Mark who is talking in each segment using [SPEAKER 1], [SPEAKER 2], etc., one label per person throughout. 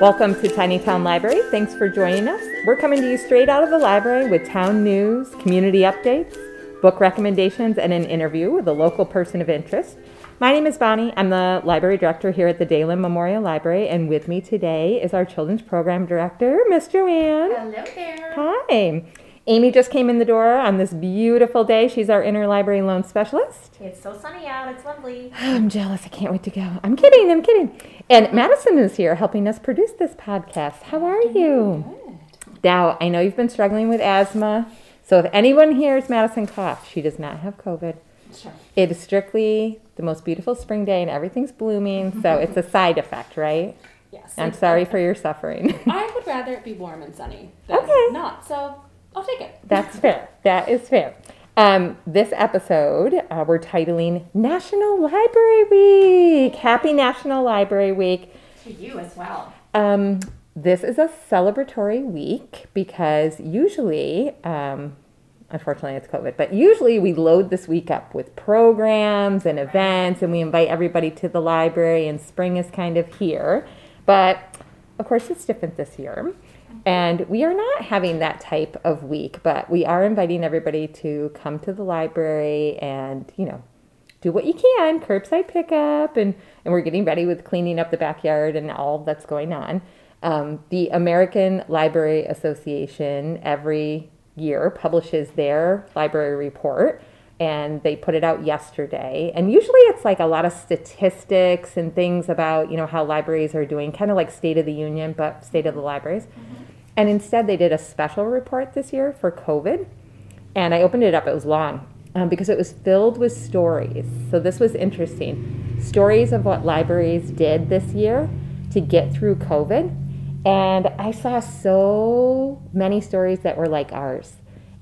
[SPEAKER 1] Welcome to Tiny Town Library. Thanks for joining us. We're coming to you straight out of the library with town news, community updates, book recommendations, and an interview with a local person of interest. My name is Bonnie. I'm the library director here at the Daland Memorial Library, and with me today is our children's program director, Miss Joanne.
[SPEAKER 2] Hello there.
[SPEAKER 1] Hi. Amy just came in the door on this beautiful day. She's our interlibrary loan specialist.
[SPEAKER 2] It's so sunny out. It's lovely.
[SPEAKER 1] I'm jealous. I can't wait to go. I'm kidding. I'm kidding. And Madison is here helping us produce this podcast. How are you? Good. Now, I know you've been struggling with asthma. So if anyone hears Madison cough, she does not have COVID.
[SPEAKER 2] Sure.
[SPEAKER 1] It is strictly the most beautiful spring day and everything's blooming. So it's a side effect, right?
[SPEAKER 2] Yes.
[SPEAKER 1] I'm sorry for your suffering.
[SPEAKER 2] I would rather it be warm and sunny than
[SPEAKER 1] Okay.
[SPEAKER 2] not. So I'll take it.
[SPEAKER 1] That's fair. That is fair. Um, this episode uh, we're titling National Library Week. Happy National Library Week.
[SPEAKER 2] To you as well.
[SPEAKER 1] Um, this is a celebratory week because usually, um, unfortunately, it's COVID, but usually we load this week up with programs and events and we invite everybody to the library, and spring is kind of here. But of course, it's different this year. And we are not having that type of week, but we are inviting everybody to come to the library and, you know, do what you can, curbside pickup, and, and we're getting ready with cleaning up the backyard and all that's going on. Um, the American Library Association every year publishes their library report, and they put it out yesterday. And usually it's like a lot of statistics and things about, you know, how libraries are doing, kind of like State of the Union, but State of the Libraries. And instead, they did a special report this year for COVID. And I opened it up, it was long um, because it was filled with stories. So this was interesting stories of what libraries did this year to get through COVID. And I saw so many stories that were like ours.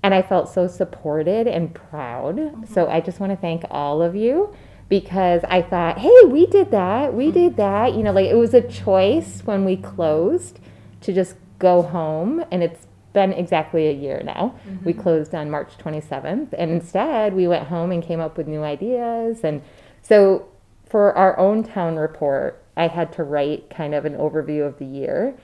[SPEAKER 1] And I felt so supported and proud. So I just want to thank all of you because I thought, hey, we did that. We did that. You know, like it was a choice when we closed to just go home. And it's been exactly a year now. We mm-hmm. closed on March 27th. And instead, we went home and came up with new ideas. And so for our own town report, I had to write kind of an overview of the year.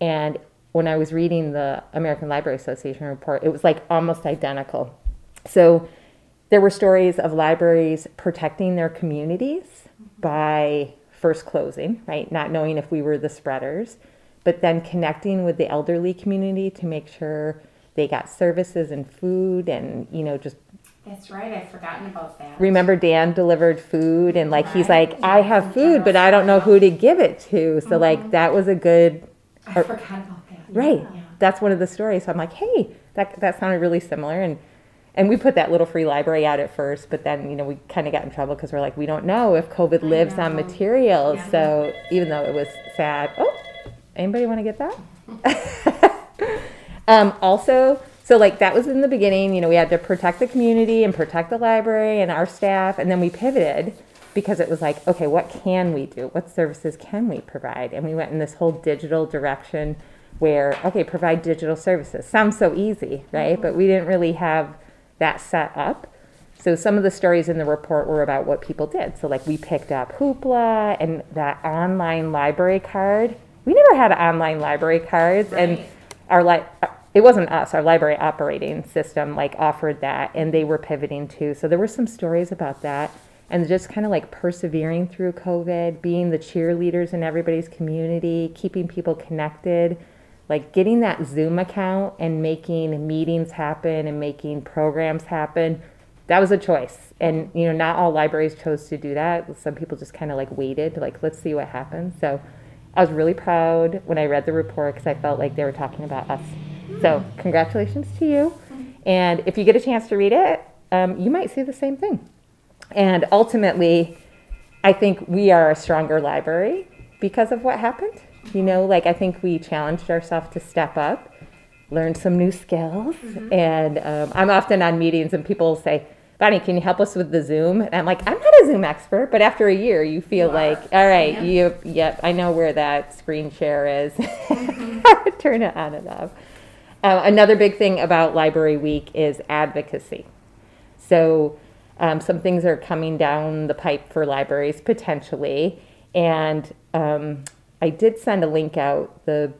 [SPEAKER 1] And when I was reading the American Library Association report, it was like almost identical. So there were stories of libraries protecting their communities mm-hmm. by first closing, right? Not knowing if we were the spreaders, but then connecting with the elderly community to make sure they got services and food and, you know, just
[SPEAKER 2] That's right. I've forgotten about that.
[SPEAKER 1] remember Dan delivered food and like he's like, I have food, but I don't know who to give it to. So like mm-hmm. that was a good
[SPEAKER 2] I forgot about that.
[SPEAKER 1] Right.
[SPEAKER 2] Yeah.
[SPEAKER 1] That's one of the stories. So I'm like, hey, that that sounded really similar, and and we put that little free library out at first, but then you know we kind of got in trouble because we're like, we don't know if COVID lives on materials.
[SPEAKER 2] Yeah.
[SPEAKER 1] So even though it was sad, oh, anybody want to get that? um, also. So like that was in the beginning, you know, we had to protect the community and protect the library and our staff, and then we pivoted because it was like, okay, what can we do? What services can we provide? And we went in this whole digital direction where, okay, provide digital services. Sounds so easy, right? But we didn't really have that set up. So some of the stories in the report were about what people did. So like we picked up Hoopla and that online library card. We never had online library cards and our li- it wasn't us, our library operating system like offered that and they were pivoting too. So there were some stories about that and just kind of like persevering through COVID, being the cheerleaders in everybody's community, keeping people connected, like getting that Zoom account and making meetings happen and making programs happen. That was a choice. And you know, not all libraries chose to do that. Some people just kind of like waited, like let's see what happens. So I was really proud when I read the report because I felt like they were talking about us. So congratulations to you. And if you get a chance to read it, um, you might see the same thing. And ultimately, I think we are a stronger library because of what happened. You know, like I think we challenged ourselves to step up, learn some new skills. And um, I'm often on meetings and people say, Bonnie, can you help us with the Zoom? And I'm like, I'm not a Zoom expert, but after a year, you feel
[SPEAKER 2] You
[SPEAKER 1] like, all right,
[SPEAKER 2] Yeah.
[SPEAKER 1] you, yep, I know where that screen share is. Turn it on and off. Uh, another big thing about Library Week is advocacy. So, um, some things are coming down the pipe for libraries potentially, and um, I did send a link out. The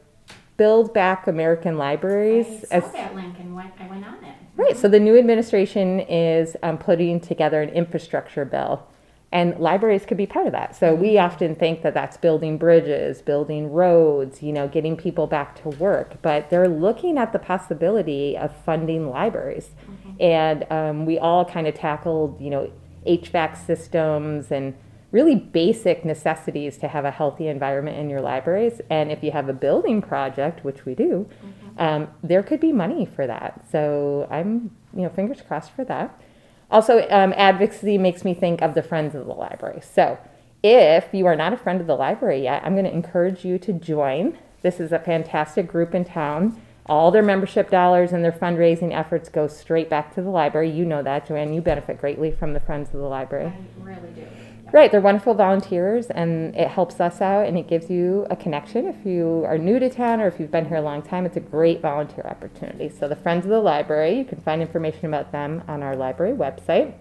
[SPEAKER 1] Build Back American Libraries.
[SPEAKER 2] I saw
[SPEAKER 1] as-
[SPEAKER 2] that link and went, I went on it.
[SPEAKER 1] Right. So the new administration is um, putting together an infrastructure bill, and libraries could be part of that. So we often think that that's building bridges, building roads, you know, getting people back to work. But they're looking at the possibility of funding libraries, and um, we all kind of tackled, you know, HVAC systems and really basic necessities to have a healthy environment in your libraries. And if you have a building project, which we do, um, there could be money for that. So I'm, you know, fingers crossed for that. Also, um, advocacy makes me think of the Friends of the Library. So if you are not a friend of the library yet, I'm going to encourage you to join. This is a fantastic group in town. All their membership dollars and their fundraising efforts go straight back to the library. You know that, Joanne. You benefit greatly from the Friends of the Library.
[SPEAKER 2] I really do.
[SPEAKER 1] Right, they're wonderful volunteers, and it helps us out, and it gives you a connection. If you are new to town or if you've been here a long time, it's a great volunteer opportunity. So, the Friends of the Library, you can find information about them on our library website.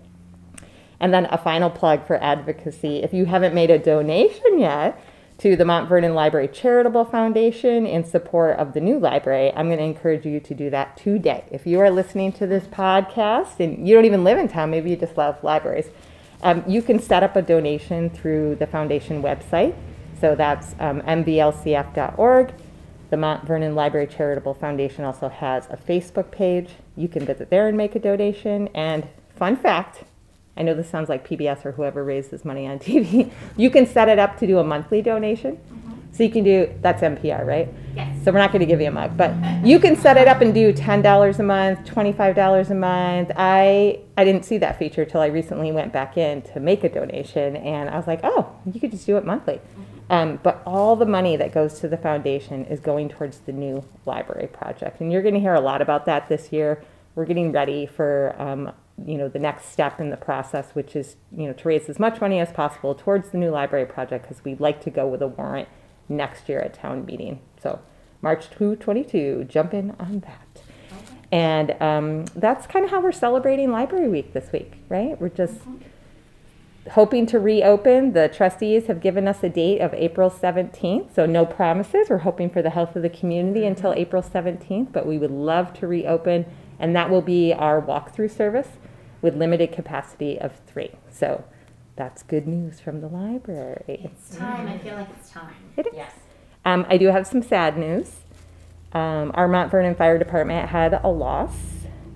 [SPEAKER 1] And then a final plug for advocacy. If you haven't made a donation yet to the Mount Vernon Library Charitable Foundation in support of the new library, I'm going to encourage you to do that today. If you are listening to this podcast and you don't even live in town, maybe you just love libraries, um, you can set up a donation through the foundation website. So that's um, mvlcf.org. The Mount Vernon Library Charitable Foundation also has a Facebook page. You can visit there and make a donation. And fun fact I know this sounds like PBS or whoever raised this money on TV. You can set it up to do a monthly donation. So you can do, that's NPR, right?
[SPEAKER 2] Yes.
[SPEAKER 1] So we're not going to give you a mug, but you can set it up and do ten dollars a month, twenty five dollars a month. I I didn't see that feature till I recently went back in to make a donation, and I was like, oh, you could just do it monthly. Um, but all the money that goes to the foundation is going towards the new library project, and you're going to hear a lot about that this year. We're getting ready for um, you know the next step in the process, which is you know to raise as much money as possible towards the new library project because we'd like to go with a warrant next year at town meeting. So March 222, jump in on that.
[SPEAKER 2] Okay.
[SPEAKER 1] And um, that's kind of how we're celebrating Library Week this week, right? We're just hoping to reopen. The trustees have given us a date of April 17th, so no promises. We're hoping for the health of the community until April 17th, but we would love to reopen, and that will be our walkthrough service with limited capacity of three. So that's good news from the library.
[SPEAKER 2] It's time. I feel like it's time.
[SPEAKER 1] It is.
[SPEAKER 2] Yes.
[SPEAKER 1] Um, I do have some sad news. Um, our Mount Vernon Fire Department had a loss.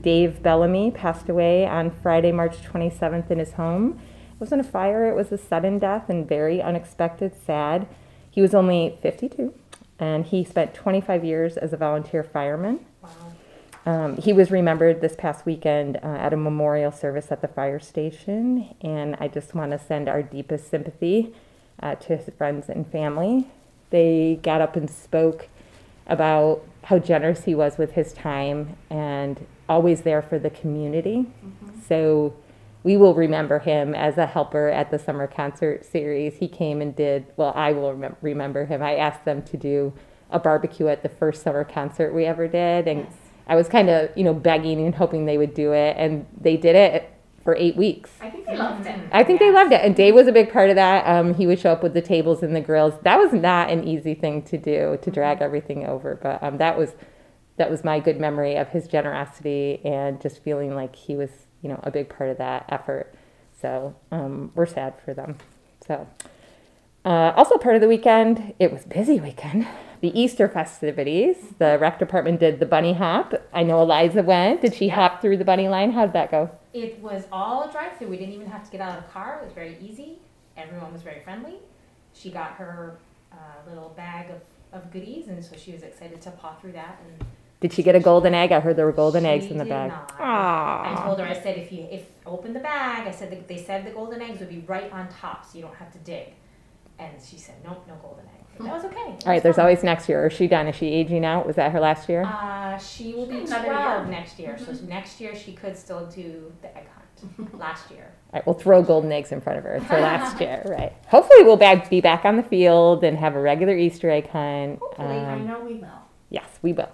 [SPEAKER 1] Dave Bellamy passed away on Friday, March 27th in his home. It wasn't a fire, it was a sudden death and very unexpected, sad. He was only 52 and he spent 25 years as a volunteer fireman. Um, he was remembered this past weekend uh, at a memorial service at the fire station, and I just want to send our deepest sympathy uh, to his friends and family. They got up and spoke about how generous he was with his time and always there for the community. So we will remember him as a helper at the summer concert series. He came and did, well, I will remem- remember him. I asked them to do a barbecue at the first summer concert we ever did. And
[SPEAKER 2] Yes.
[SPEAKER 1] I was kind of, you know, begging and hoping they would do it. And they did it for eight weeks.
[SPEAKER 2] I think they loved it.
[SPEAKER 1] I think they loved it, and Dave was a big part of that. Um, he would show up with the tables and the grills. That was not an easy thing to do to drag everything over, but um, that was that was my good memory of his generosity and just feeling like he was, you know, a big part of that effort. So um, we're sad for them. So uh, also part of the weekend, it was busy weekend. The Easter festivities. The rec department did the bunny hop. I know Eliza went. Did she
[SPEAKER 3] Yeah.
[SPEAKER 1] hop through the bunny line? How did that go?
[SPEAKER 3] It was all a drive through. We didn't even have to get out of the car. It was very easy. Everyone was very friendly. She got her uh, little bag of, of goodies, and so she was excited to paw through that. And
[SPEAKER 1] Did she get a golden egg? I heard there were golden
[SPEAKER 3] she
[SPEAKER 1] eggs in the
[SPEAKER 3] did
[SPEAKER 1] bag.
[SPEAKER 3] not.
[SPEAKER 1] Aww.
[SPEAKER 3] I told her, I said, if you if open the bag, I said that they said the golden eggs would be right on top, so you don't have to dig. And she said, nope, no golden egg. But that was okay.
[SPEAKER 1] All right,
[SPEAKER 3] was
[SPEAKER 1] there's always next year. Is she done? Is she aging out? Was that her last year?
[SPEAKER 3] Uh, she will be
[SPEAKER 2] Another
[SPEAKER 3] 12
[SPEAKER 2] year.
[SPEAKER 3] next year, so next year she could still do the egg hunt. Last year.
[SPEAKER 1] All right, we'll throw golden eggs in front of her. It's her last year, right? Hopefully, we'll back, be back on the field and have a regular Easter egg hunt.
[SPEAKER 3] Hopefully.
[SPEAKER 2] I
[SPEAKER 1] Um,
[SPEAKER 2] know we will.
[SPEAKER 1] yes, we will.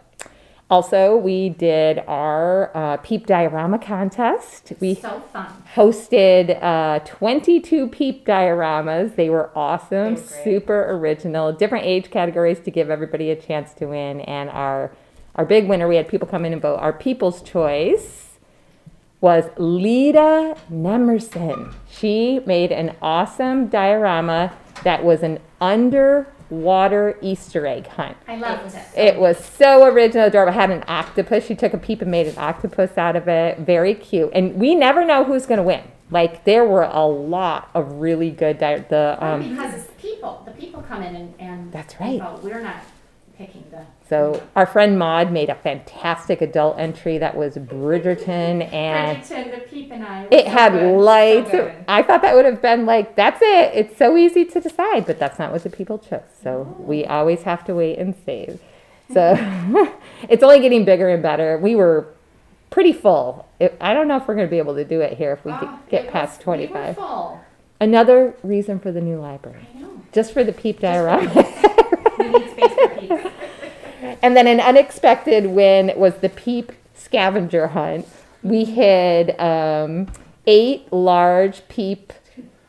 [SPEAKER 1] Also, we did our uh, Peep Diorama contest. We
[SPEAKER 2] So fun.
[SPEAKER 1] hosted uh, 22 Peep dioramas. They were awesome,
[SPEAKER 3] They were
[SPEAKER 1] super original, different age categories to give everybody a chance to win. And our our big winner, we had people come in and vote. Our people's choice was Lita Nemerson. She made an awesome diorama that was an underwater Easter egg hunt.
[SPEAKER 2] I loved it.
[SPEAKER 1] It was so original, adorable. It had an octopus. She took a peep and made an octopus out of it. Very cute. And we never know who's going to win. Like there were a lot of really good. Di- the um,
[SPEAKER 2] because it's people. The people come in and, and
[SPEAKER 1] That's right.
[SPEAKER 2] vote. We're not picking the.
[SPEAKER 1] So our friend Maud made a fantastic adult entry that was Bridgerton and.
[SPEAKER 2] Bridgerton, the peep and I.
[SPEAKER 1] It
[SPEAKER 2] was
[SPEAKER 1] had
[SPEAKER 2] good.
[SPEAKER 1] lights.
[SPEAKER 3] good.
[SPEAKER 1] I thought that would have been like, that's it. It's so easy to decide, but that's not what the people chose. So we oh. always have to wait and save. So it's only getting bigger and better. We were pretty full. It, I don't know if we're going to be able to do it here if we
[SPEAKER 2] Oh,
[SPEAKER 1] get, past
[SPEAKER 2] was- we were
[SPEAKER 1] 25.
[SPEAKER 2] full.
[SPEAKER 1] Another reason for the new library,
[SPEAKER 2] I know.
[SPEAKER 1] just for the peep diorama.
[SPEAKER 3] We need space for peeps.
[SPEAKER 1] And then an unexpected win was the Peep scavenger hunt. We hid um, eight large Peep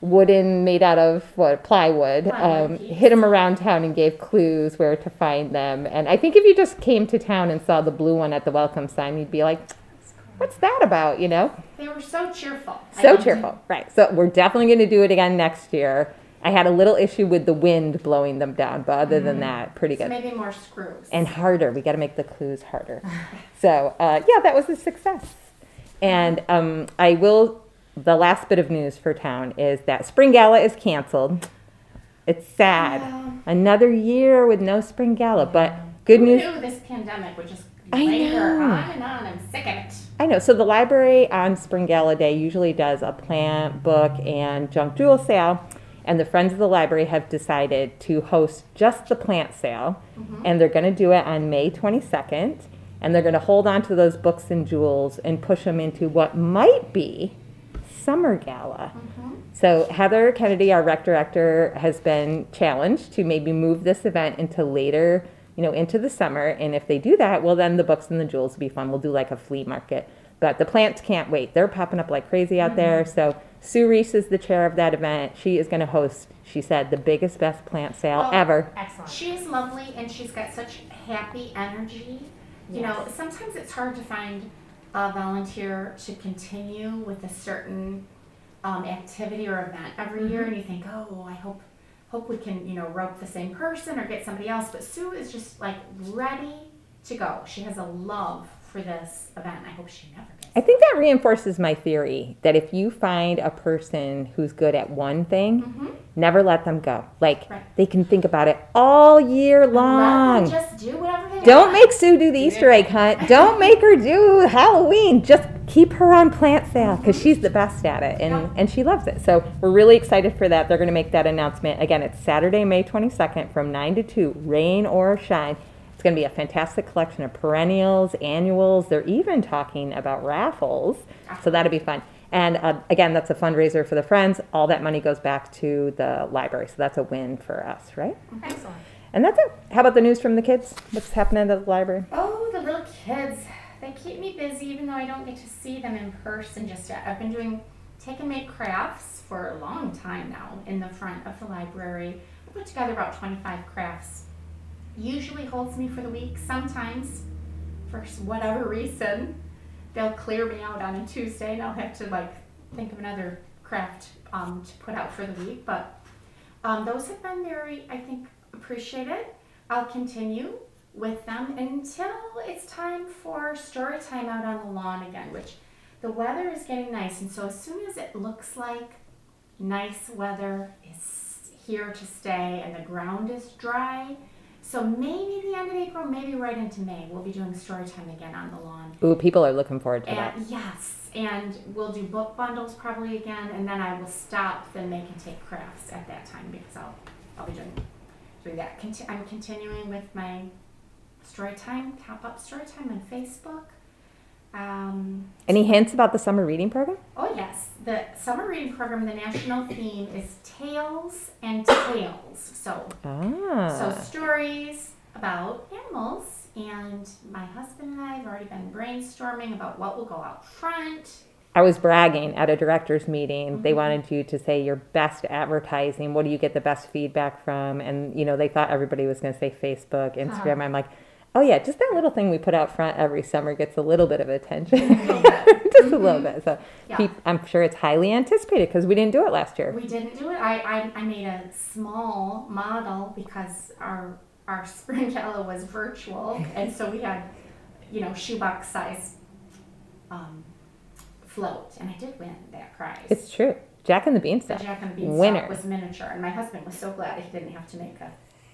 [SPEAKER 1] wooden, made out of what plywood.
[SPEAKER 2] Plywood
[SPEAKER 1] Um, hid them around town and gave clues where to find them. And I think if you just came to town and saw the blue one at the welcome sign, you'd be like, "What's that about?" You know?
[SPEAKER 2] They were so cheerful.
[SPEAKER 1] So cheerful, right? So we're definitely going to do it again next year. I had a little issue with the wind blowing them down, but other than that, pretty
[SPEAKER 2] So
[SPEAKER 1] good
[SPEAKER 2] maybe more screws.
[SPEAKER 1] and harder. We got to make the clues harder. so uh, yeah, that was a success. And um, I will. The last bit of news for town is that Spring Gala is canceled. It's sad.
[SPEAKER 2] Well,
[SPEAKER 1] Another year with no Spring Gala, but good
[SPEAKER 2] who
[SPEAKER 1] news.
[SPEAKER 2] knew this pandemic would just
[SPEAKER 1] I
[SPEAKER 2] linger
[SPEAKER 1] know.
[SPEAKER 2] on and on? I'm sick of it.
[SPEAKER 1] I know. So the library on Spring Gala Day usually does a plant, book, and junk jewel sale. And the Friends of the Library have decided to host just the plant sale. Mm-hmm. And they're going to do it on May 22nd. And they're going to hold on to those books and jewels and push them into what might be Summer Gala. Mm-hmm. So Heather Kennedy, our rec director, has been challenged to maybe move this event into later, you know, into the summer. And if they do that, well, then the books and the jewels will be fun. We'll do like a flea market. But the plants can't wait. They're popping up like crazy out mm-hmm. there. So Sue Reese is the chair of that event. She is going to host, she said, the biggest, best plant sale
[SPEAKER 2] Well,
[SPEAKER 1] ever.
[SPEAKER 3] Excellent.
[SPEAKER 2] She is lovely and she's got such happy energy. You know, sometimes it's hard to find a volunteer to continue with a certain um, activity or event every year, and you think, oh, I hope hope we can you know rope the same person or get somebody else. But Sue is just like ready to go. She has a love for this event. I hope she never.
[SPEAKER 1] I think that reinforces my theory that if you find a person who's good at one thing,
[SPEAKER 2] Mhm.
[SPEAKER 1] never let them go. Like
[SPEAKER 2] Right.
[SPEAKER 1] they can think about it all year long.
[SPEAKER 2] just do whatever they
[SPEAKER 1] Don't
[SPEAKER 2] want.
[SPEAKER 1] make Sue do the Easter egg hunt. Don't make her do Halloween. Just keep her on plant sale because she's the best at it and, and she loves it. So we're really excited for that. They're going to make that announcement. Again, it's Saturday, May 22nd from 9 to 2, rain or shine. It's going to be a fantastic collection of perennials, annuals. They're even talking about raffles. So that'll be fun. And uh, again, that's a fundraiser for the Friends. All that money goes back to the library. So that's a win for us, right?
[SPEAKER 3] Excellent.
[SPEAKER 1] And that's it. How about the news from the kids? What's happening at the library?
[SPEAKER 2] Oh, the little kids. They keep me busy even though I don't get to see them in person just yet. I've been doing take and make crafts for a long time now in the front of the library. I put together about 25 crafts. Usually holds me for the week. Sometimes, for whatever reason, they'll clear me out on a Tuesday and I'll have to like think of another craft um, to put out for the week. But um, those have been very, I think, appreciated. I'll continue with them until it's time for story time out on the lawn again, which the weather is getting nice. And so as soon as it looks like nice weather is here to stay and the ground is dry, so maybe the end of April, maybe right into May, we'll be doing story time again on the lawn.
[SPEAKER 1] Ooh, people are looking forward to that.
[SPEAKER 2] Yes, and we'll do book bundles probably again, and then I will stop Then they can take crafts at that time because I'll I'll be doing doing that. Conti- I'm continuing with my story time, pop up story time on Facebook. Um,
[SPEAKER 1] Any hints about the summer reading program?
[SPEAKER 2] oh yes, the summer reading program. The national theme is tails and tales. So
[SPEAKER 1] Ah.
[SPEAKER 2] so stories about animals And my husband and I have already been brainstorming about what will go out front.
[SPEAKER 4] I was bragging at a directors meeting. They
[SPEAKER 2] Mhm.
[SPEAKER 4] wanted you to say your best advertising. What do you get the best feedback from? And you know, they thought everybody was going to say Facebook, Instagram.
[SPEAKER 3] Uh-huh.
[SPEAKER 4] I'm like, oh yeah, just that little thing we put out front every summer gets a little bit of attention, just a little bit. So
[SPEAKER 2] Yeah.
[SPEAKER 4] peop- I'm sure it's highly anticipated because we didn't do it last year.
[SPEAKER 2] We didn't do it. I, I, I made a small model because our our spring gala was virtual, and so we had, you know, shoebox size um, float, and I did win that prize.
[SPEAKER 4] It's true. Jack and the
[SPEAKER 2] the
[SPEAKER 4] Beanstalk.
[SPEAKER 2] Jack and the Beanstalk
[SPEAKER 4] Winner.
[SPEAKER 2] was miniature, and my husband was so glad he didn't have to make a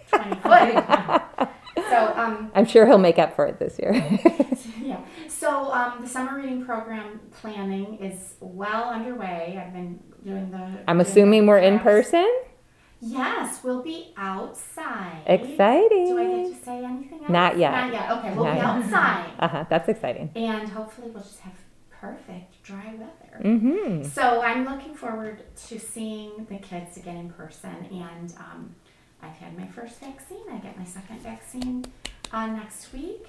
[SPEAKER 2] foot. so um,
[SPEAKER 4] I'm sure he'll make up for it this year.
[SPEAKER 2] yeah. So um, the summer reading program planning is well underway. I've been doing the.
[SPEAKER 4] I'm
[SPEAKER 2] doing the
[SPEAKER 4] assuming we're in person.
[SPEAKER 2] Yes, we'll be outside.
[SPEAKER 4] Exciting.
[SPEAKER 2] Do I get to say anything else?
[SPEAKER 4] Not yet.
[SPEAKER 2] Not yet. Okay, we'll
[SPEAKER 4] Not
[SPEAKER 2] be
[SPEAKER 4] yet.
[SPEAKER 2] outside.
[SPEAKER 4] Uh huh. That's exciting.
[SPEAKER 2] And hopefully we'll just have perfect dry weather.
[SPEAKER 4] Mm-hmm.
[SPEAKER 2] So I'm looking forward to seeing the kids again in person. And um, I've had my first vaccine. I get my second vaccine uh, next week.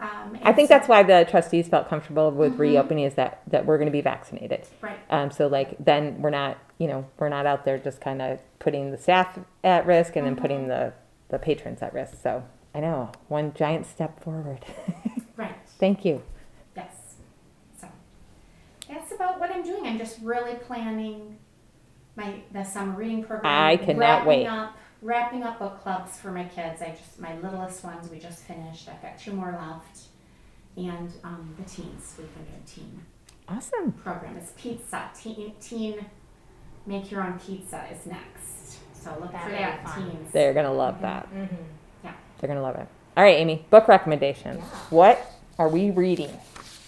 [SPEAKER 2] Um,
[SPEAKER 4] I think
[SPEAKER 2] so-
[SPEAKER 4] that's why the trustees felt comfortable with
[SPEAKER 2] Mhm.
[SPEAKER 4] reopening is that that we're going to be vaccinated.
[SPEAKER 2] right.
[SPEAKER 4] Um, so like then we're not, you know, we're not out there just kind of putting the staff at risk and then
[SPEAKER 2] Mhm.
[SPEAKER 4] putting the the patrons at risk. So I know one giant step forward.
[SPEAKER 2] Right.
[SPEAKER 4] Thank you.
[SPEAKER 2] Yes. So that's about what I'm doing. I'm just really planning my the summer reading program.
[SPEAKER 4] I cannot wait.
[SPEAKER 2] Up, wrapping up book clubs for my kids. I just my littlest ones we just finished. I've got two more left, and um, the teens. We've been doing teen
[SPEAKER 4] Awesome.
[SPEAKER 2] program. It's pizza. Teen teen make your own pizza is next. So look
[SPEAKER 3] That
[SPEAKER 2] for that,
[SPEAKER 3] fun.
[SPEAKER 2] teens.
[SPEAKER 4] They're gonna love that.
[SPEAKER 3] Mm-hmm.
[SPEAKER 4] They're gonna love it. All right, Amy. Book recommendations.
[SPEAKER 3] Yeah.
[SPEAKER 4] What are we reading?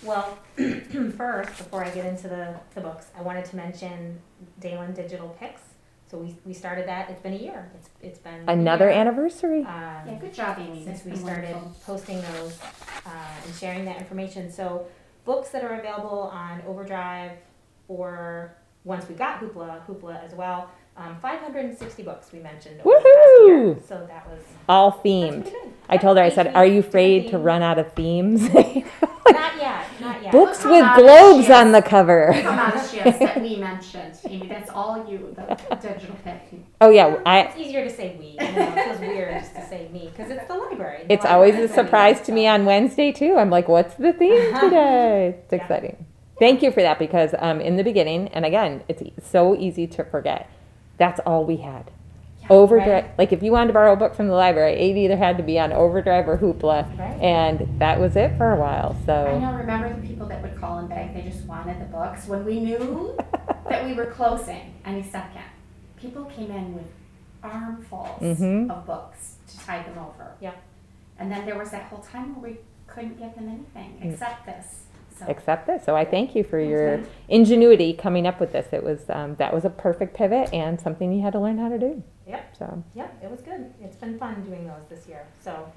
[SPEAKER 3] Well, first, before I get into the, the books, I wanted to mention Daland Digital Picks. So we, we started that. It's been a year. It's it's been a
[SPEAKER 4] Another
[SPEAKER 3] year.
[SPEAKER 4] anniversary.
[SPEAKER 3] Um,
[SPEAKER 2] Yeah, good job, Amy.
[SPEAKER 3] since we started
[SPEAKER 2] wonderful.
[SPEAKER 3] posting those uh, and sharing that information. So books that are available on Overdrive or once we got Hoopla, Hoopla as well. Um, 560 books we mentioned over the past year. So that was
[SPEAKER 4] All themed. I told her. I said, "Are you afraid to run out of themes?"
[SPEAKER 3] Not yet, not yet.
[SPEAKER 4] Books with globes on the cover.
[SPEAKER 2] Come on, the that we mentioned, Amy. That's all you, the digital pick.
[SPEAKER 4] Oh yeah, I.
[SPEAKER 3] It's easier to say we. You know, it feels weird just to say me because it's the library. The
[SPEAKER 4] It's always a surprise to me on Wednesday too. I'm like, "What's the theme today?" It's
[SPEAKER 3] Yeah.
[SPEAKER 4] exciting. Thank you for that because um, in the beginning, and again, it's so easy to forget. That's all we had. Overdrive.
[SPEAKER 3] right.
[SPEAKER 4] Like if you wanted to borrow a book from the library, it either had to be on Overdrive or Hoopla,
[SPEAKER 3] Right.
[SPEAKER 4] and that was it for a while.
[SPEAKER 2] I
[SPEAKER 4] So
[SPEAKER 2] know, remember the people that would call and beg, they just wanted the books? When we knew that we were closing any second, people came in with armfuls
[SPEAKER 4] Mhm.
[SPEAKER 2] of books to tide them over.
[SPEAKER 3] Yeah.
[SPEAKER 2] And then there was that whole time where we couldn't give them anything
[SPEAKER 4] Mm.
[SPEAKER 2] except this. So
[SPEAKER 4] accept this. So I thank you for your ingenuity coming up with this. It was um, that was a perfect pivot and something you had to learn how to do.
[SPEAKER 3] Yep.
[SPEAKER 4] So
[SPEAKER 3] Yeah, it was good. It's been fun doing those this year. So,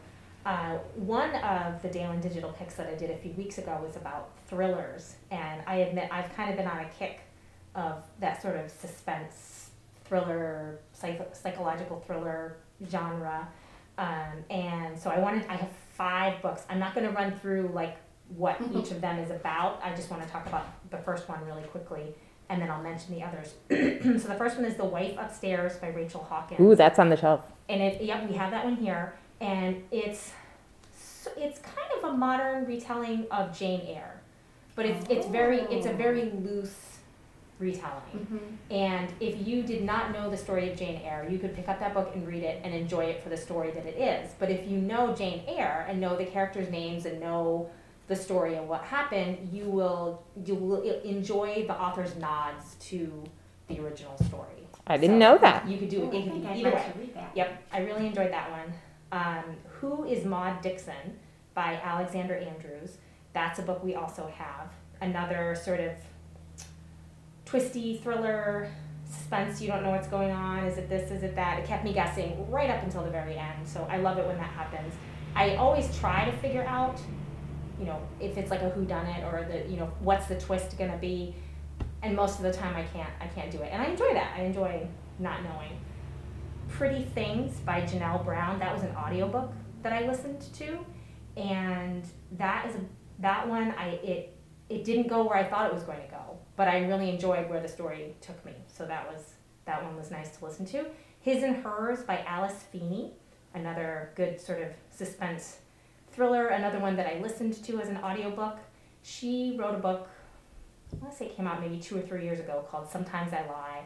[SPEAKER 3] uh, one of the Daland digital picks that I did a few weeks ago was about thrillers, and I admit I've kind of been on a kick of that sort of suspense thriller, psych- psychological thriller genre. Um, and so I wanted, I have five books. I'm not going to run through like what each of them is about. I just want to talk about the first one really quickly, and then I'll mention the others. so the first one is The Wife Upstairs by Rachel Hawkins
[SPEAKER 4] ooh, that's on the shelf.
[SPEAKER 3] and it yep we have that one here and it's it's kind of a modern retelling of jane eyre but it's it's very it's a very loose retelling
[SPEAKER 2] Mhm.
[SPEAKER 3] and if you did not know the story of jane eyre you could pick up that book and read it and enjoy it for the story that it is but if you know jane eyre and know the characters names and know the story and what happened you will you will enjoy the author's nods to the original story
[SPEAKER 4] I didn't
[SPEAKER 3] So,
[SPEAKER 4] know that.
[SPEAKER 3] you could do
[SPEAKER 2] Ooh,
[SPEAKER 3] it,
[SPEAKER 2] I
[SPEAKER 3] could
[SPEAKER 2] think
[SPEAKER 3] be
[SPEAKER 2] I'd
[SPEAKER 3] either way
[SPEAKER 2] read that.
[SPEAKER 3] Yep, I really enjoyed that one. Um, Who is Maud Dixon by Alexandra Andrews. That's a book we also have. Another sort of twisty thriller, suspense, you don't know what's going on. Is it this, is it that? It kept me guessing right up until the very end. So I love it when that happens. I always try to figure out, you know, if it's like a who done it or the, you know, what's the twist gonna be. And most of the time I can't I can't do it. And I enjoy that. I enjoy not knowing. Pretty Things by Janelle Brown. That was an audiobook that I listened to. and that is a, that one I it it didn't go where I thought it was going to go, but I really enjoyed where the story took me. So that was that one was nice to listen to. His and Hers by Alice Feeney, another good sort of suspense thriller. Another one that I listened to as an audiobook. She wrote a book. I want to say it came out maybe two or three years ago called Sometimes I Lie,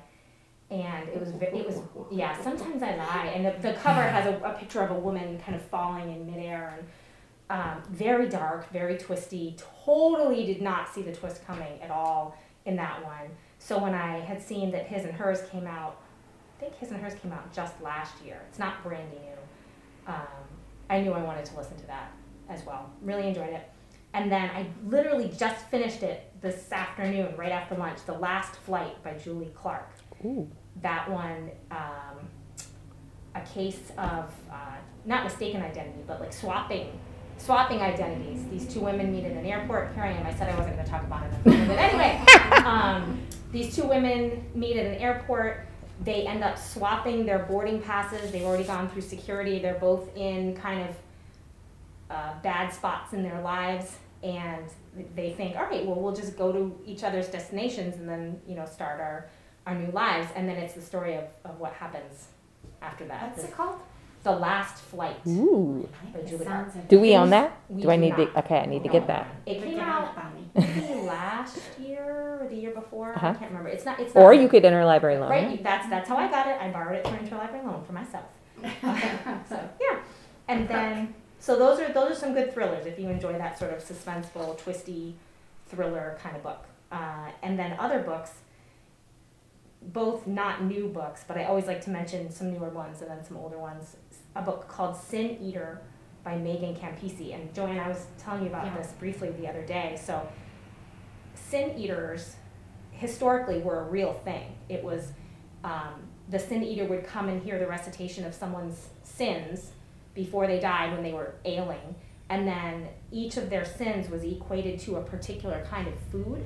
[SPEAKER 3] and it was it was yeah Sometimes I Lie, and the, the cover has a, a picture of a woman kind of falling in midair and um, very dark, very twisty. Totally did not see the twist coming at all in that one. So when I had seen that his and hers came out, I think his and hers came out just last year. It's not brand new. Um, I knew I wanted to listen to that as well. Really enjoyed it. And then I literally just finished it this afternoon, right after lunch. The Last Flight by Julie Clark.
[SPEAKER 1] Ooh.
[SPEAKER 3] That one, um, a case of uh, not mistaken identity, but like swapping swapping identities. These two women meet at an airport. Here I am. I said I wasn't going to talk about it, but anyway, um, these two women meet at an airport. They end up swapping their boarding passes. They've already gone through security. They're both in kind of uh, bad spots in their lives, and they think, all right, well, we'll just go to each other's destinations and then you know start our our new lives. And then it's the story of, of what happens after that.
[SPEAKER 2] What's it called?
[SPEAKER 3] The Last Flight.
[SPEAKER 1] Ooh.
[SPEAKER 3] By
[SPEAKER 2] It
[SPEAKER 3] Julie
[SPEAKER 2] sounds like-
[SPEAKER 1] Do we own that?
[SPEAKER 3] We
[SPEAKER 1] Do I
[SPEAKER 3] do
[SPEAKER 1] need
[SPEAKER 3] not.
[SPEAKER 1] to? Okay, I need to get that.
[SPEAKER 3] It
[SPEAKER 2] Look
[SPEAKER 3] came
[SPEAKER 2] it
[SPEAKER 3] out
[SPEAKER 2] up me.
[SPEAKER 3] maybe last year or the year before.
[SPEAKER 1] Uh-huh.
[SPEAKER 3] I can't remember. It's not. It's not
[SPEAKER 1] Or you could interlibrary loan.
[SPEAKER 3] Right.
[SPEAKER 1] it.
[SPEAKER 3] That's that's how I got it. I borrowed it for interlibrary loan for myself. so yeah, and then so those are those are some good thrillers if you enjoy that sort of suspenseful, twisty thriller kind of book. Uh, and then other books, both not new books, but I always like to mention some newer ones and then some older ones. A book called Sin Eater by Megan Campisi. And Joanne, I was telling you about
[SPEAKER 2] Yeah.
[SPEAKER 3] this briefly the other day. So sin eaters historically were a real thing. It was um, the sin eater would come and hear the recitation of someone's sins before they died when they were ailing, and then each of their sins was equated to a particular kind of food.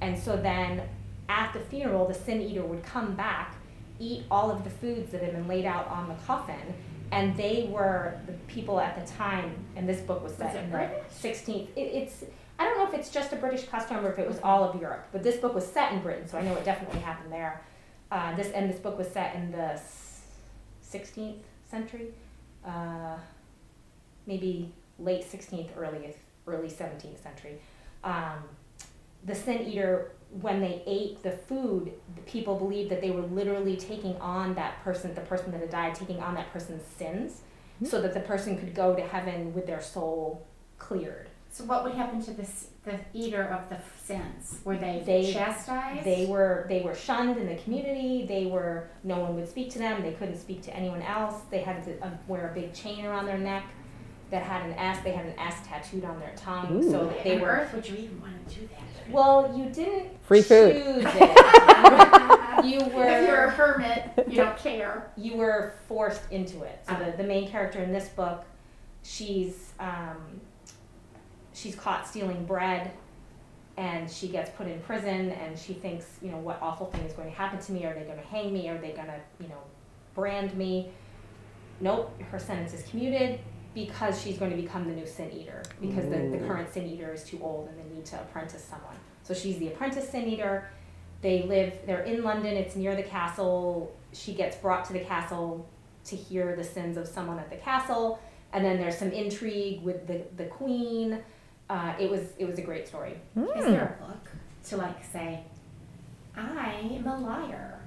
[SPEAKER 3] And so then at the funeral, the sin eater would come back, eat all of the foods that had been laid out on the coffin, and they were the people at the time. And this book was set
[SPEAKER 2] Was
[SPEAKER 3] in the 16th. It, it's I don't know if it's just a British custom or if it was all of Europe, but this book was set in Britain, so I know it definitely happened there. Uh, this and this book was set in the sixteenth century, uh, maybe late sixteenth, early early seventeenth century. Um, the sin eater, when they ate the food, the people believed that they were literally taking on that person, the person that had died, taking on that person's sins, so that the person could go to heaven with their soul cleared.
[SPEAKER 2] So what would happen to this, the eater of the sins? Were they,
[SPEAKER 3] They-
[SPEAKER 2] chastised?
[SPEAKER 3] They were they were shunned in the community. They were no one would speak to them. They couldn't speak to anyone else. They had to uh, wear a big chain around their neck that had an S. They had an S tattooed on their tongue.
[SPEAKER 1] Ooh.
[SPEAKER 3] So they were.
[SPEAKER 2] earth would you even want to do that?
[SPEAKER 3] Well, you didn't
[SPEAKER 1] Free food.
[SPEAKER 3] choose it. you were.
[SPEAKER 2] If you're a hermit, you don't care.
[SPEAKER 3] you were forced into it. So
[SPEAKER 2] Uh-huh.
[SPEAKER 3] the, the main character in this book, she's um, she's caught stealing bread and she gets put in prison and she thinks, you know, what awful thing is going to happen to me? Are they going to hang me? Are they going to, you know, brand me? Nope, her sentence is commuted because she's going to become the new sin eater because the, the current sin eater is too old and they need to apprentice someone. So she's the apprentice sin eater. They live, they're in London, it's near the castle. She gets brought to the castle to hear the sins of someone at the castle. And then there's some intrigue with the, the queen. Uh, it was it was a great story.
[SPEAKER 2] Is
[SPEAKER 1] Hmm.
[SPEAKER 2] there a book to like say, I am a liar,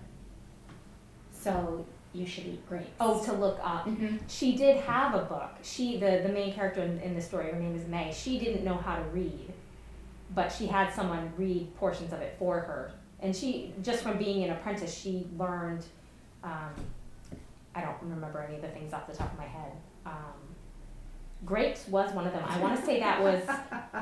[SPEAKER 2] so you should eat grapes?
[SPEAKER 3] Oh, to look up.
[SPEAKER 2] hmm
[SPEAKER 3] She did have a book. She the the main character in, in the story. Her name is May. She didn't know how to read, but she had someone read portions of it for her. And she just from being an apprentice, she learned. Um, I don't remember any of the things off the top of my head. Um, grapes was one of them. I want to say that was.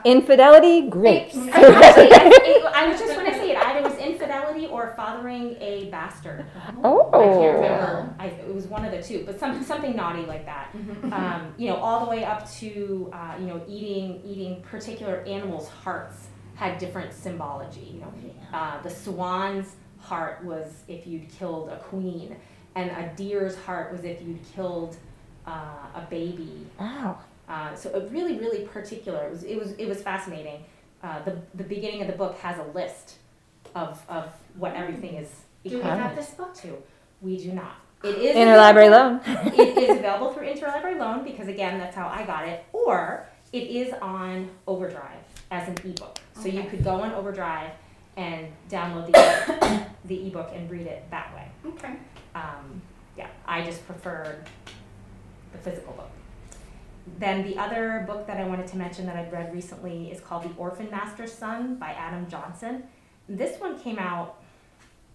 [SPEAKER 1] Infidelity, grapes.
[SPEAKER 3] It- actually, it- I was just going to say it. Either was infidelity or fathering a bastard.
[SPEAKER 1] Oh.
[SPEAKER 3] I can't remember. I, it was one of the two, but some, something naughty like that.
[SPEAKER 2] Mm-hmm.
[SPEAKER 3] Um, you know, all the way up to uh, you know eating eating particular animals' hearts had different symbology. You know, uh, the swan's heart was if you'd killed a queen, and a deer's heart was if you'd killed uh, a baby.
[SPEAKER 1] Wow.
[SPEAKER 3] Uh, so it really, really particular. It was it was it was fascinating. Uh, the the beginning of the book has a list of of what everything is.
[SPEAKER 2] Do we
[SPEAKER 1] Okay.
[SPEAKER 2] have this book?
[SPEAKER 3] to. We do not. It is
[SPEAKER 1] Interlibrary loan.
[SPEAKER 3] it is available through interlibrary loan because again, that's how I got it. Or it is on Overdrive as an ebook. So you could go on Overdrive and download the the ebook and read it that way.
[SPEAKER 2] Okay.
[SPEAKER 3] Um, yeah, I just preferred the physical book. Then the other book that I wanted to mention that I've read recently is called The Orphan Master's Son by Adam Johnson. This one came out,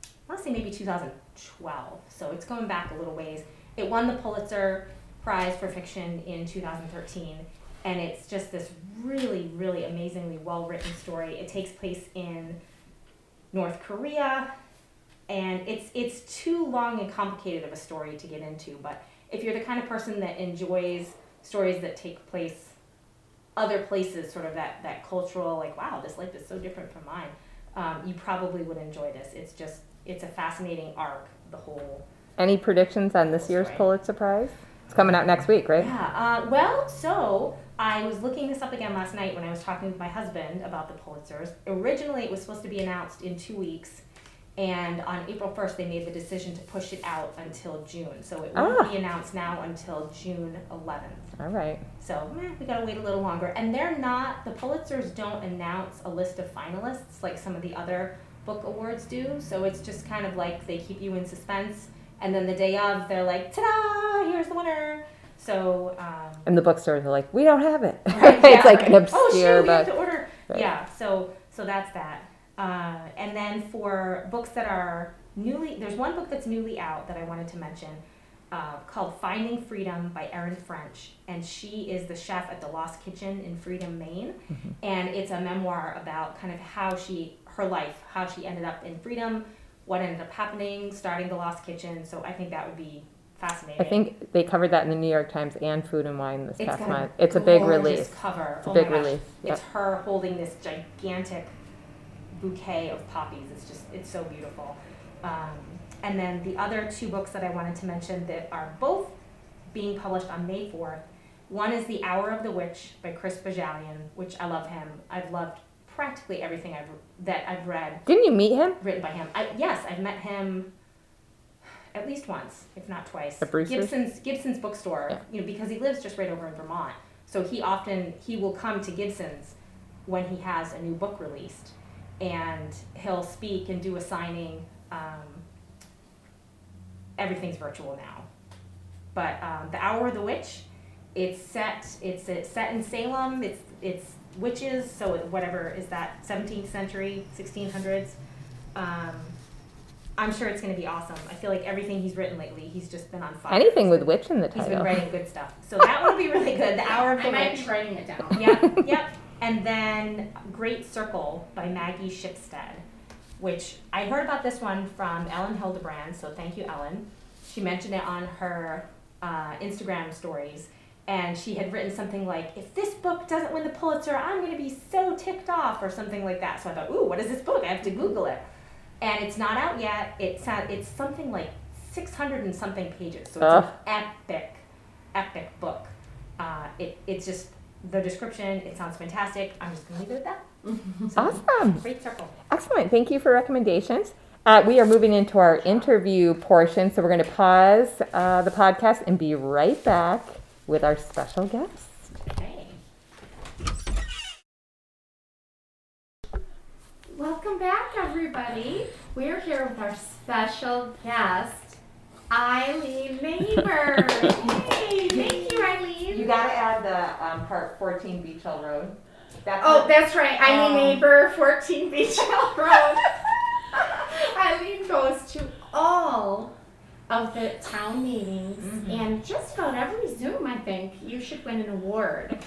[SPEAKER 3] I want to say maybe 2012, so it's going back a little ways. It won the Pulitzer Prize for Fiction in 2013, and it's just this really, really amazingly well written story. It takes place in North Korea, and it's it's too long and complicated of a story to get into. But if you're the kind of person that enjoys stories that take place other places, sort of that that cultural, like wow, this life is so different from mine, um, you probably would enjoy this. It's just it's a fascinating arc. The whole
[SPEAKER 1] Any predictions on this year's. Pulitzer Prize? It's coming out next week, right?
[SPEAKER 3] Yeah. Uh, well, so I was looking this up again last night when I was talking with my husband about the Pulitzers. Originally, it was supposed to be announced in two weeks, and on April first, they made the decision to push it out until June. So it won't
[SPEAKER 1] Ah.
[SPEAKER 3] be announced now until June eleventh.
[SPEAKER 1] All right.
[SPEAKER 3] So eh, we gotta wait a little longer. And they're not the Pulitzers don't announce a list of finalists like some of the other book awards do. So it's just kind of like they keep you in suspense, and then the day of, they're like, "Ta-da! Here's the winner." So. Um,
[SPEAKER 1] And the bookstores are like, we don't have it.
[SPEAKER 3] Right,
[SPEAKER 1] it's like an
[SPEAKER 3] right.
[SPEAKER 1] obscure
[SPEAKER 3] oh, shoot, we have
[SPEAKER 1] book.
[SPEAKER 3] to order.
[SPEAKER 1] Right.
[SPEAKER 3] Yeah, so so that's that. Uh, and then for books that are newly, there's one book that's newly out that I wanted to mention uh, called Finding Freedom by Erin French, and she is the chef at the Lost Kitchen in Freedom, Maine,
[SPEAKER 1] Mm-hmm.
[SPEAKER 3] and it's a memoir about kind of how she her life, how she ended up in freedom, what ended up happening, starting the Lost Kitchen. So I think that would be fascinating.
[SPEAKER 1] I think they covered that in the New York Times and Food and Wine this
[SPEAKER 3] It's
[SPEAKER 1] past month. It's a big release.
[SPEAKER 3] Cover.
[SPEAKER 1] It's a
[SPEAKER 3] oh
[SPEAKER 1] big release. Yep.
[SPEAKER 3] It's her holding this gigantic bouquet of poppies. It's just, it's so beautiful. Um, and then the other two books that I wanted to mention that are both being published on May 4th. One is The Hour of the Witch by Chris Bohjalian, which I love him. I've loved practically everything I've that I've read
[SPEAKER 1] Didn't you meet him?
[SPEAKER 3] written by him. I, yes, I've met him at least once, if not twice.
[SPEAKER 1] At Brewster's?
[SPEAKER 3] Gibson's Gibson's bookstore.
[SPEAKER 1] Yeah.
[SPEAKER 3] You know, because he lives just right over in Vermont, so he often he will come to Gibson's when he has a new book released, and he'll speak and do a signing. Um, everything's virtual now, but um, the Hour of the Witch, it's set. It's, it's set in Salem. It's it's witches. So whatever is that 17th century, 1600s. Um, I'm sure it's going to be awesome. I feel like everything he's written lately, he's just been on fire.
[SPEAKER 1] Anything with witch in the title.
[SPEAKER 3] He's been writing good stuff. So that would be really good. The Hour of the
[SPEAKER 2] I might
[SPEAKER 3] Witch.
[SPEAKER 2] be writing it down.
[SPEAKER 3] yep, yep. And then Great Circle by Maggie Shipstead, which I heard about this one from Elin Hilderbrand, so thank you, Elin. She mentioned it on her uh, Instagram stories, and she had written something like, If this book doesn't win the Pulitzer, I'm going to be so ticked off, or something like that. So I thought, Ooh, what is this book? I have to Google it. And it's not out yet. It's, uh, it's something like 600 and something pages, so it's
[SPEAKER 1] Ugh.
[SPEAKER 3] an epic, epic book. Uh, it, it's just the description, it sounds fantastic. I'm just going to leave it at that. So,
[SPEAKER 1] Awesome.
[SPEAKER 3] Great circle.
[SPEAKER 1] Excellent. Thank you for recommendations. Uh, we are moving into our interview portion, so we're going to pause uh, the podcast and be right back with our special guest.
[SPEAKER 3] Okay.
[SPEAKER 2] Welcome back, everybody. We're here with our special guest, Eileen Neighbor. hey, thank you, Eileen.
[SPEAKER 1] You got to add the um, part 14 Beach Hill Road. That's
[SPEAKER 2] Oh, that's right. Eileen
[SPEAKER 1] Um,
[SPEAKER 2] Neighbor, 14 Beach Hill Road. Eileen goes to all of the town meetings
[SPEAKER 1] Mm-hmm.
[SPEAKER 2] and just about every Zoom, I think. You should win an award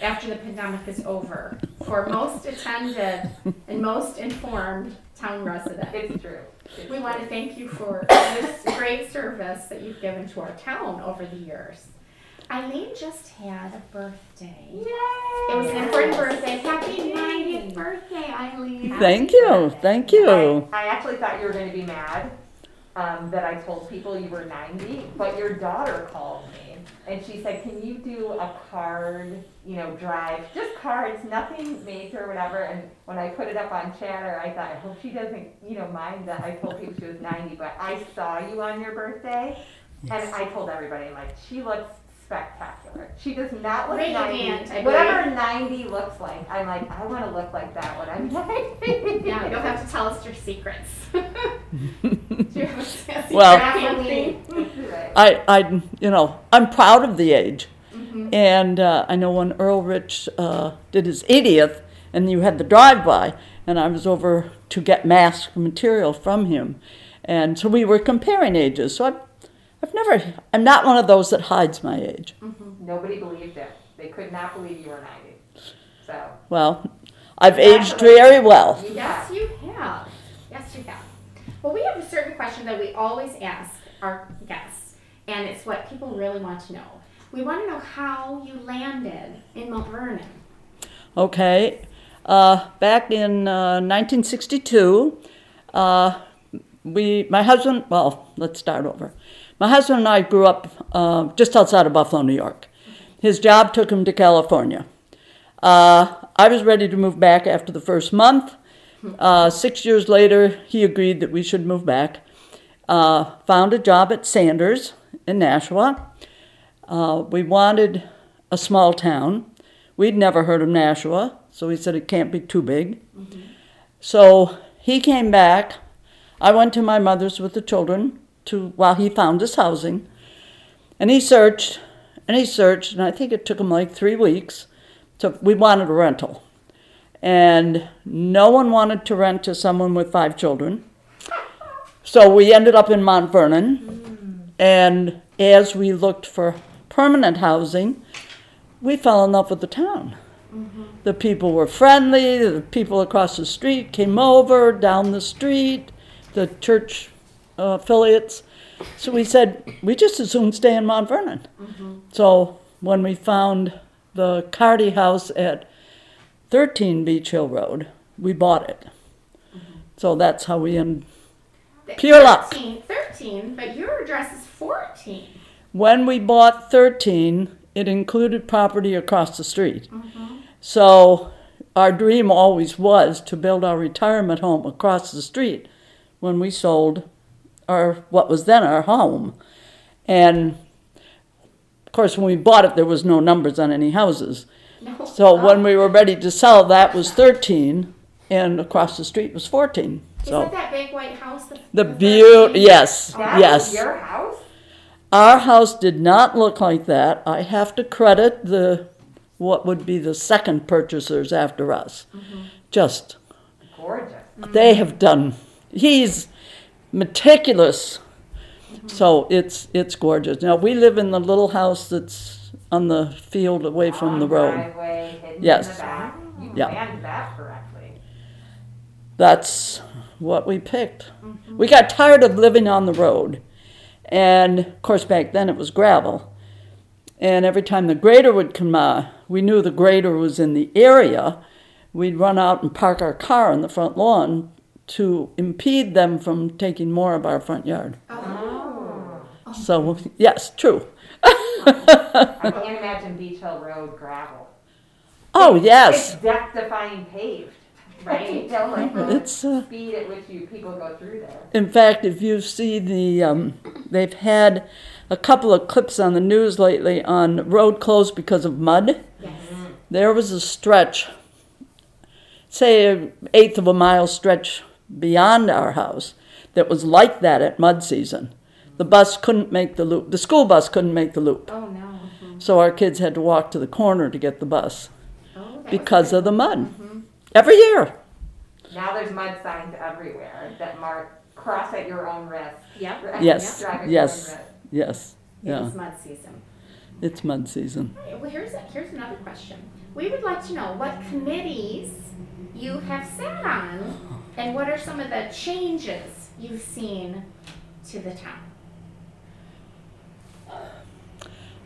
[SPEAKER 2] after the pandemic is over for most attended and most informed town resident.
[SPEAKER 1] it's true. It's
[SPEAKER 2] We want to
[SPEAKER 1] true.
[SPEAKER 2] thank you for this great service that you've given to our town over the years. Eileen just had a birthday. Yay! It was an important birthday. Happy 90th birthday, Eileen.
[SPEAKER 5] Thank you, thank you.
[SPEAKER 1] I, I actually thought you were going to be mad um, that I told people you were 90, but your daughter called me
[SPEAKER 4] and she said, "Can you do a card, you know, drive, just cards, nothing major, whatever." And when I put it up on Chatter, I thought, I hope she doesn't, you know, mind that I told people she was ninety, but I saw you on your birthday, and I told everybody, like, she looks spectacular. She does not look
[SPEAKER 2] Radiant, I
[SPEAKER 4] ninety. Whatever ninety looks like, I'm like, I want to look like that when I'm ninety.
[SPEAKER 2] Yeah, you'll have to tell us your secrets. You have a secret
[SPEAKER 5] Well-
[SPEAKER 2] campaign?
[SPEAKER 4] Right.
[SPEAKER 5] I, I, you know, I'm proud of the age.
[SPEAKER 2] Mm-hmm.
[SPEAKER 5] And uh, I know when Earl Rich uh, did his 80th, and you had the drive-by, and I was over to get mask material from him, and so we were comparing ages. So I've, I've never, I'm not one of those that hides my age.
[SPEAKER 4] Nobody believed it. They could not believe you were ninety. So.
[SPEAKER 5] Well, I've aged very well.
[SPEAKER 2] Yes, you have. Yes, you have. Well, we have a certain question that we always ask our guests, and it's what people really want to know. We want to know how you landed in Mont Vernon.
[SPEAKER 5] Okay. Uh, back in uh, 1962, uh, we, my husband, well, let's start over. My husband and I grew up uh, just outside of Buffalo, New York. His job took him to California. Uh, I was ready to move back after the first month. Uh, six years later, he agreed that we should move back. Uh, found a job at Sanders in Nashua. Uh, we wanted a small town. We'd never heard of Nashua, so he said it can't be too big. So he came back. I went to my mother's with the children to while he found his housing, and he searched and he searched, and I think it took him like three weeks. So we wanted a rental, and no one wanted to rent to someone with five children. So we ended up in Mont Vernon, and as we looked for permanent housing, we fell in love with the town. Mm-hmm. The people were friendly, the people across the street came over, down the street, the church uh, affiliates. So we said, we just as soon stay in Mont Vernon. Mm-hmm. So when we found the Carty house at 13 Beach Hill Road, we bought it. Mm-hmm. So that's how we ended. Pure luck.
[SPEAKER 2] 13, 13, but your address is 14.
[SPEAKER 5] When we bought 13, it included property across the street. Mm-hmm. So our dream always was to build our retirement home across the street when we sold our what was then our home. And of course when we bought it there was no numbers on any houses.
[SPEAKER 2] No.
[SPEAKER 5] So when we were ready to sell that was 13 and across the street was 14.
[SPEAKER 2] Is
[SPEAKER 5] So
[SPEAKER 2] that that big white house? The,
[SPEAKER 5] the
[SPEAKER 2] the
[SPEAKER 5] beauty yes,
[SPEAKER 4] That
[SPEAKER 5] yes.
[SPEAKER 4] your house?
[SPEAKER 5] Our house did not look like that. I have to credit the what would be the second purchasers after us. Mm-hmm. Just
[SPEAKER 4] Gorgeous.
[SPEAKER 5] they have done. He's meticulous, so it's it's gorgeous. Now we live in the little house that's on the field away from the road.
[SPEAKER 4] Driveway, hidden
[SPEAKER 5] Yes.
[SPEAKER 4] in the back. You oh.
[SPEAKER 5] Yeah.
[SPEAKER 4] planned that correctly.
[SPEAKER 5] That's what we picked. Mm-hmm. We got tired of living on the road. And of course, back then it was gravel. And every time the grader would come by, we knew the grader was in the area. We'd run out and park our car on the front lawn to impede them from taking more of our front yard.
[SPEAKER 2] Oh.
[SPEAKER 5] So, yes, true.
[SPEAKER 4] I can't imagine Beach Hill Road gravel.
[SPEAKER 5] Oh, yes.
[SPEAKER 4] It's death defying paved, right? You know, like the
[SPEAKER 5] It's, uh,
[SPEAKER 4] speed at which you people go through there.
[SPEAKER 5] In fact, if you see the, um, they've had a couple of clips on the news lately on road closed because of mud.
[SPEAKER 2] Yes.
[SPEAKER 5] There was a stretch, say an eighth of a mile stretch beyond our house, that was like that at mud season. The bus couldn't make the loop. The school bus couldn't make the loop.
[SPEAKER 2] Oh, no. Mm-hmm.
[SPEAKER 5] So our kids had to walk to the corner to get the bus
[SPEAKER 2] Oh, that
[SPEAKER 5] because of the mud. Mm-hmm. Every year.
[SPEAKER 4] Now there's mud signs everywhere that mark cross at your own risk.
[SPEAKER 2] Yep.
[SPEAKER 4] Right?
[SPEAKER 5] Yes.
[SPEAKER 4] Drive at your
[SPEAKER 5] Yes. Yes.
[SPEAKER 2] It
[SPEAKER 5] Yeah.
[SPEAKER 2] is mud season.
[SPEAKER 5] It's mud season.
[SPEAKER 2] All right, well, here's, a, here's another question. We would like to know what committees you have sat on and what are some of the changes you've seen to the town.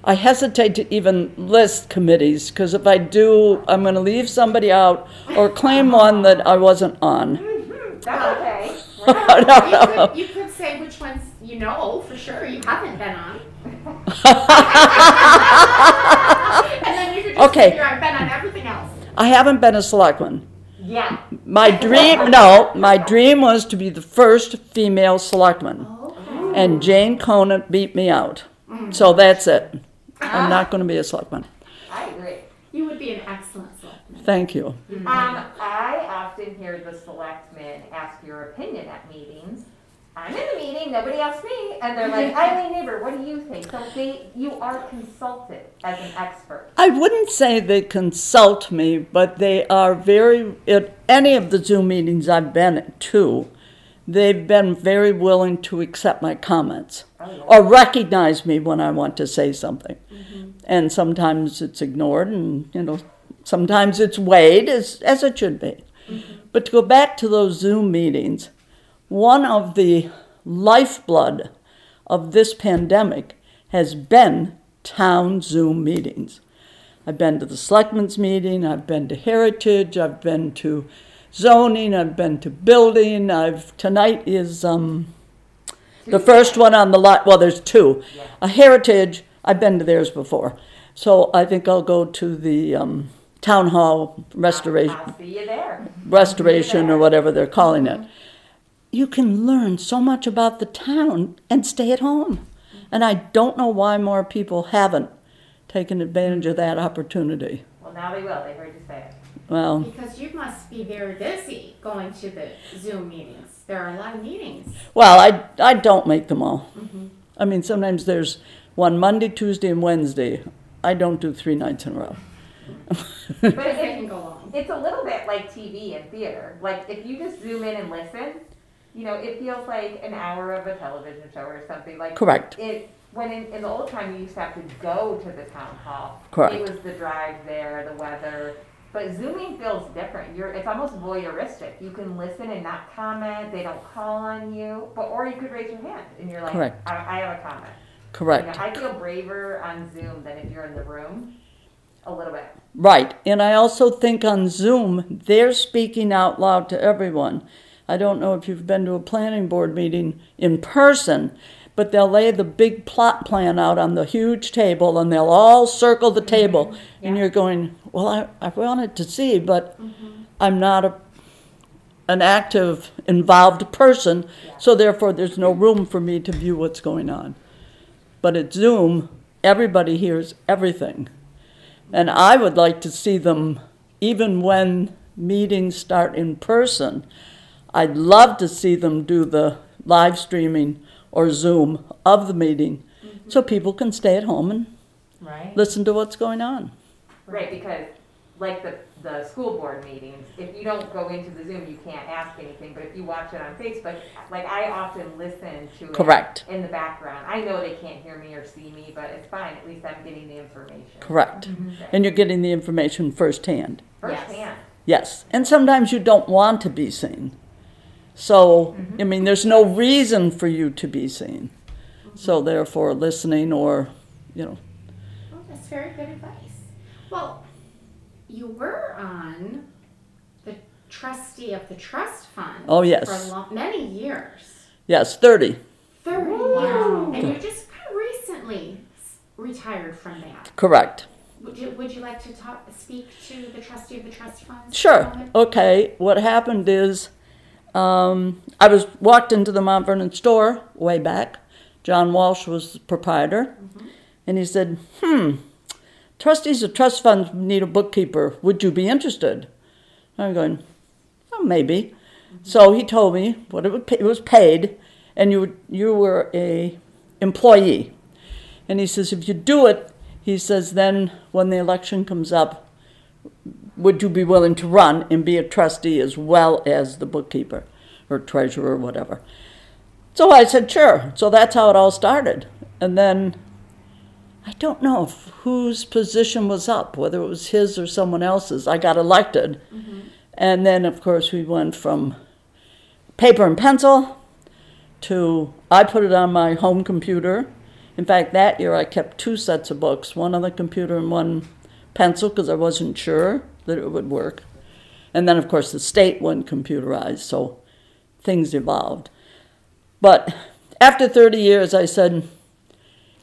[SPEAKER 5] I hesitate to even list committees because if I do, I'm going to leave somebody out or claim one that I wasn't on.
[SPEAKER 4] Mm-hmm, that's oh. okay.
[SPEAKER 5] No,
[SPEAKER 2] You
[SPEAKER 5] no.
[SPEAKER 2] could, you could say which ones you know for sure you haven't been on. and then you could just
[SPEAKER 5] Okay.
[SPEAKER 2] figure I've been on everything else.
[SPEAKER 5] I haven't been a selectman.
[SPEAKER 2] Yeah.
[SPEAKER 5] My dream, no, my dream was to be the first female selectman.
[SPEAKER 2] Okay.
[SPEAKER 5] And Jane Conant beat me out. So that's it. I'm not going to be a selectman.
[SPEAKER 4] I agree.
[SPEAKER 2] You would be an excellent selectman.
[SPEAKER 5] Thank you.
[SPEAKER 4] Um, I often hear the selectmen ask your opinion at meetings. I'm in the meeting, nobody asked me, and they're like, Eileen Neighbor, what do you think? So they, you are consulted as an expert.
[SPEAKER 5] I wouldn't say they consult me, but they are very, at any of the Zoom meetings I've been to, they've been very willing to accept my comments oh. or recognize me when I want to say something. Mm-hmm. And sometimes it's ignored and, you know, sometimes it's weighed as, as it should be. Mm-hmm. But to go back to those Zoom meetings, one of the lifeblood of this pandemic has been town Zoom meetings. I've been to the selectmen's meeting, I've been to Heritage, I've been to zoning, I've been to building, I've, tonight is, um, the first one on the lot, well, there's two. A Heritage, I've been to theirs before. So I think I'll go to the, um, town hall restoration,
[SPEAKER 4] I'll see you there.
[SPEAKER 5] restoration or whatever they're calling it. You can learn so much about the town and stay at home. And I don't know why more people haven't taken advantage of that opportunity.
[SPEAKER 4] Well, now they will, they heard you say it.
[SPEAKER 5] Well,
[SPEAKER 2] Because you must be very busy going to the Zoom meetings. There are a lot of meetings.
[SPEAKER 5] well, I, I don't make them all. Mm-hmm. I mean, sometimes there's one Monday, Tuesday, and Wednesday. I don't do three nights in a row.
[SPEAKER 4] But it,
[SPEAKER 2] can go long.
[SPEAKER 4] it's a little bit like TV and theater. Like, if you just zoom in and listen, you know, it feels like an hour of a television show or something. Like,
[SPEAKER 5] Correct.
[SPEAKER 4] it when in, in the old time you used to have to go to the town hall.
[SPEAKER 5] Correct.
[SPEAKER 4] It was the drive there, the weather. But zooming feels different. You're it's almost voyeuristic. You can listen and not comment. They don't call on you. But or you could raise your hand and you're like,
[SPEAKER 5] Correct.
[SPEAKER 4] I, I have a comment. You
[SPEAKER 5] Correct.
[SPEAKER 4] know, I feel braver on Zoom than if you're in the room. A little bit.
[SPEAKER 5] Right. And I also think on Zoom, they're speaking out loud to everyone. I don't know if you've been to a planning board meeting in person, but they'll lay the big plot plan out on the huge table and they'll all circle the mm-hmm. table. And you're going, well, I, I wanted to see, but mm-hmm. I'm not a, an active, involved person, so therefore there's no room for me to view what's going on. But at Zoom, everybody hears everything. And I would like to see them, even when meetings start in person, I'd love to see them do the live streaming or Zoom of the meeting mm-hmm. so people can stay at home and
[SPEAKER 3] Right.
[SPEAKER 5] listen to what's going on.
[SPEAKER 4] Right, because like the, the school board meetings, if you don't go into the Zoom, you can't ask anything, but if you watch it on Facebook, like I often listen to it.
[SPEAKER 5] Correct.
[SPEAKER 4] In the background. I know they can't hear me or see me, but it's fine, at least I'm getting the information.
[SPEAKER 5] Correct. Mm-hmm. And you're getting the information firsthand.
[SPEAKER 4] Firsthand.
[SPEAKER 5] Yes. And sometimes you don't want to be seen. So, I mean, there's no reason for you to be seen. So, therefore, listening or, you know,
[SPEAKER 2] Well, that's very good advice. Well, you were on the trustee of the trust fund.
[SPEAKER 5] Oh, yes.
[SPEAKER 2] For lo- many years.
[SPEAKER 5] yes, 30.
[SPEAKER 2] 30
[SPEAKER 3] Wow.
[SPEAKER 2] years. And you just kind of recently s- retired from that.
[SPEAKER 5] Correct.
[SPEAKER 2] Would you, would you like to talk, speak to the trustee of the trust fund?
[SPEAKER 5] Sure. Okay. What happened is, um, I was walked into the Mont Vernon store way back. John Walsh was the proprietor, and he said, "Hmm, trustees of trust funds need a bookkeeper. Would you be interested?" I'm going, "Oh, maybe." So he told me what it would pay, it was paid, and you you were a employee. And he says, if you do it, he says, then when the election comes up, would you be willing to run and be a trustee as well as the bookkeeper or treasurer or whatever? So I said, sure. So that's how it all started. And then I don't know whose position was up, whether it was his or someone else's. I got elected. Mm-hmm. And then, of course, we went from paper and pencil to I put it on my home computer. In fact, that year I kept two sets of books, one on the computer and one pencil because I wasn't sure that it would work. And then, of course, the state went computerized, so things evolved. But after 30 years, I said,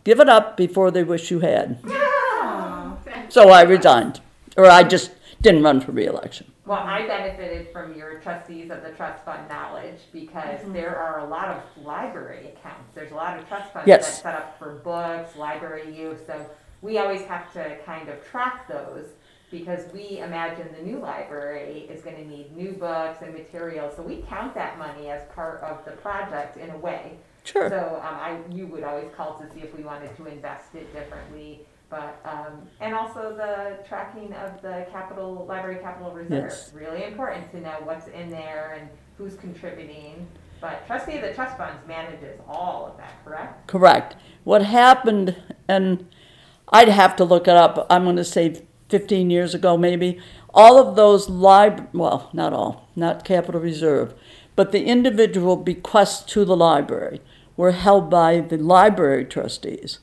[SPEAKER 5] give it up before they wish you had.
[SPEAKER 2] Oh,
[SPEAKER 5] So I resigned, or I just didn't run for reelection.
[SPEAKER 4] Well, I benefited from your trustees of the trust fund knowledge because there are a lot of library accounts. There's a lot of trust funds that
[SPEAKER 5] Yes.
[SPEAKER 4] set up for books, library use, so we always have to kind of track those because we imagine the new library is gonna need new books and materials, so we count that money as part of the project in a way.
[SPEAKER 5] Sure.
[SPEAKER 4] So, um, I, you would always call to see if we wanted to invest it differently, but, um, and also the tracking of the capital, library capital reserve.
[SPEAKER 5] Yes.
[SPEAKER 4] Really important to know what's in there and who's contributing, but trustee of the trust funds manages all of that, correct?
[SPEAKER 5] Correct. What happened, and I'd have to look it up, I'm going to say 15 years ago maybe, all of those lib, well, not all, not Capital Reserve, but the individual bequests to the library were held by the library trustees.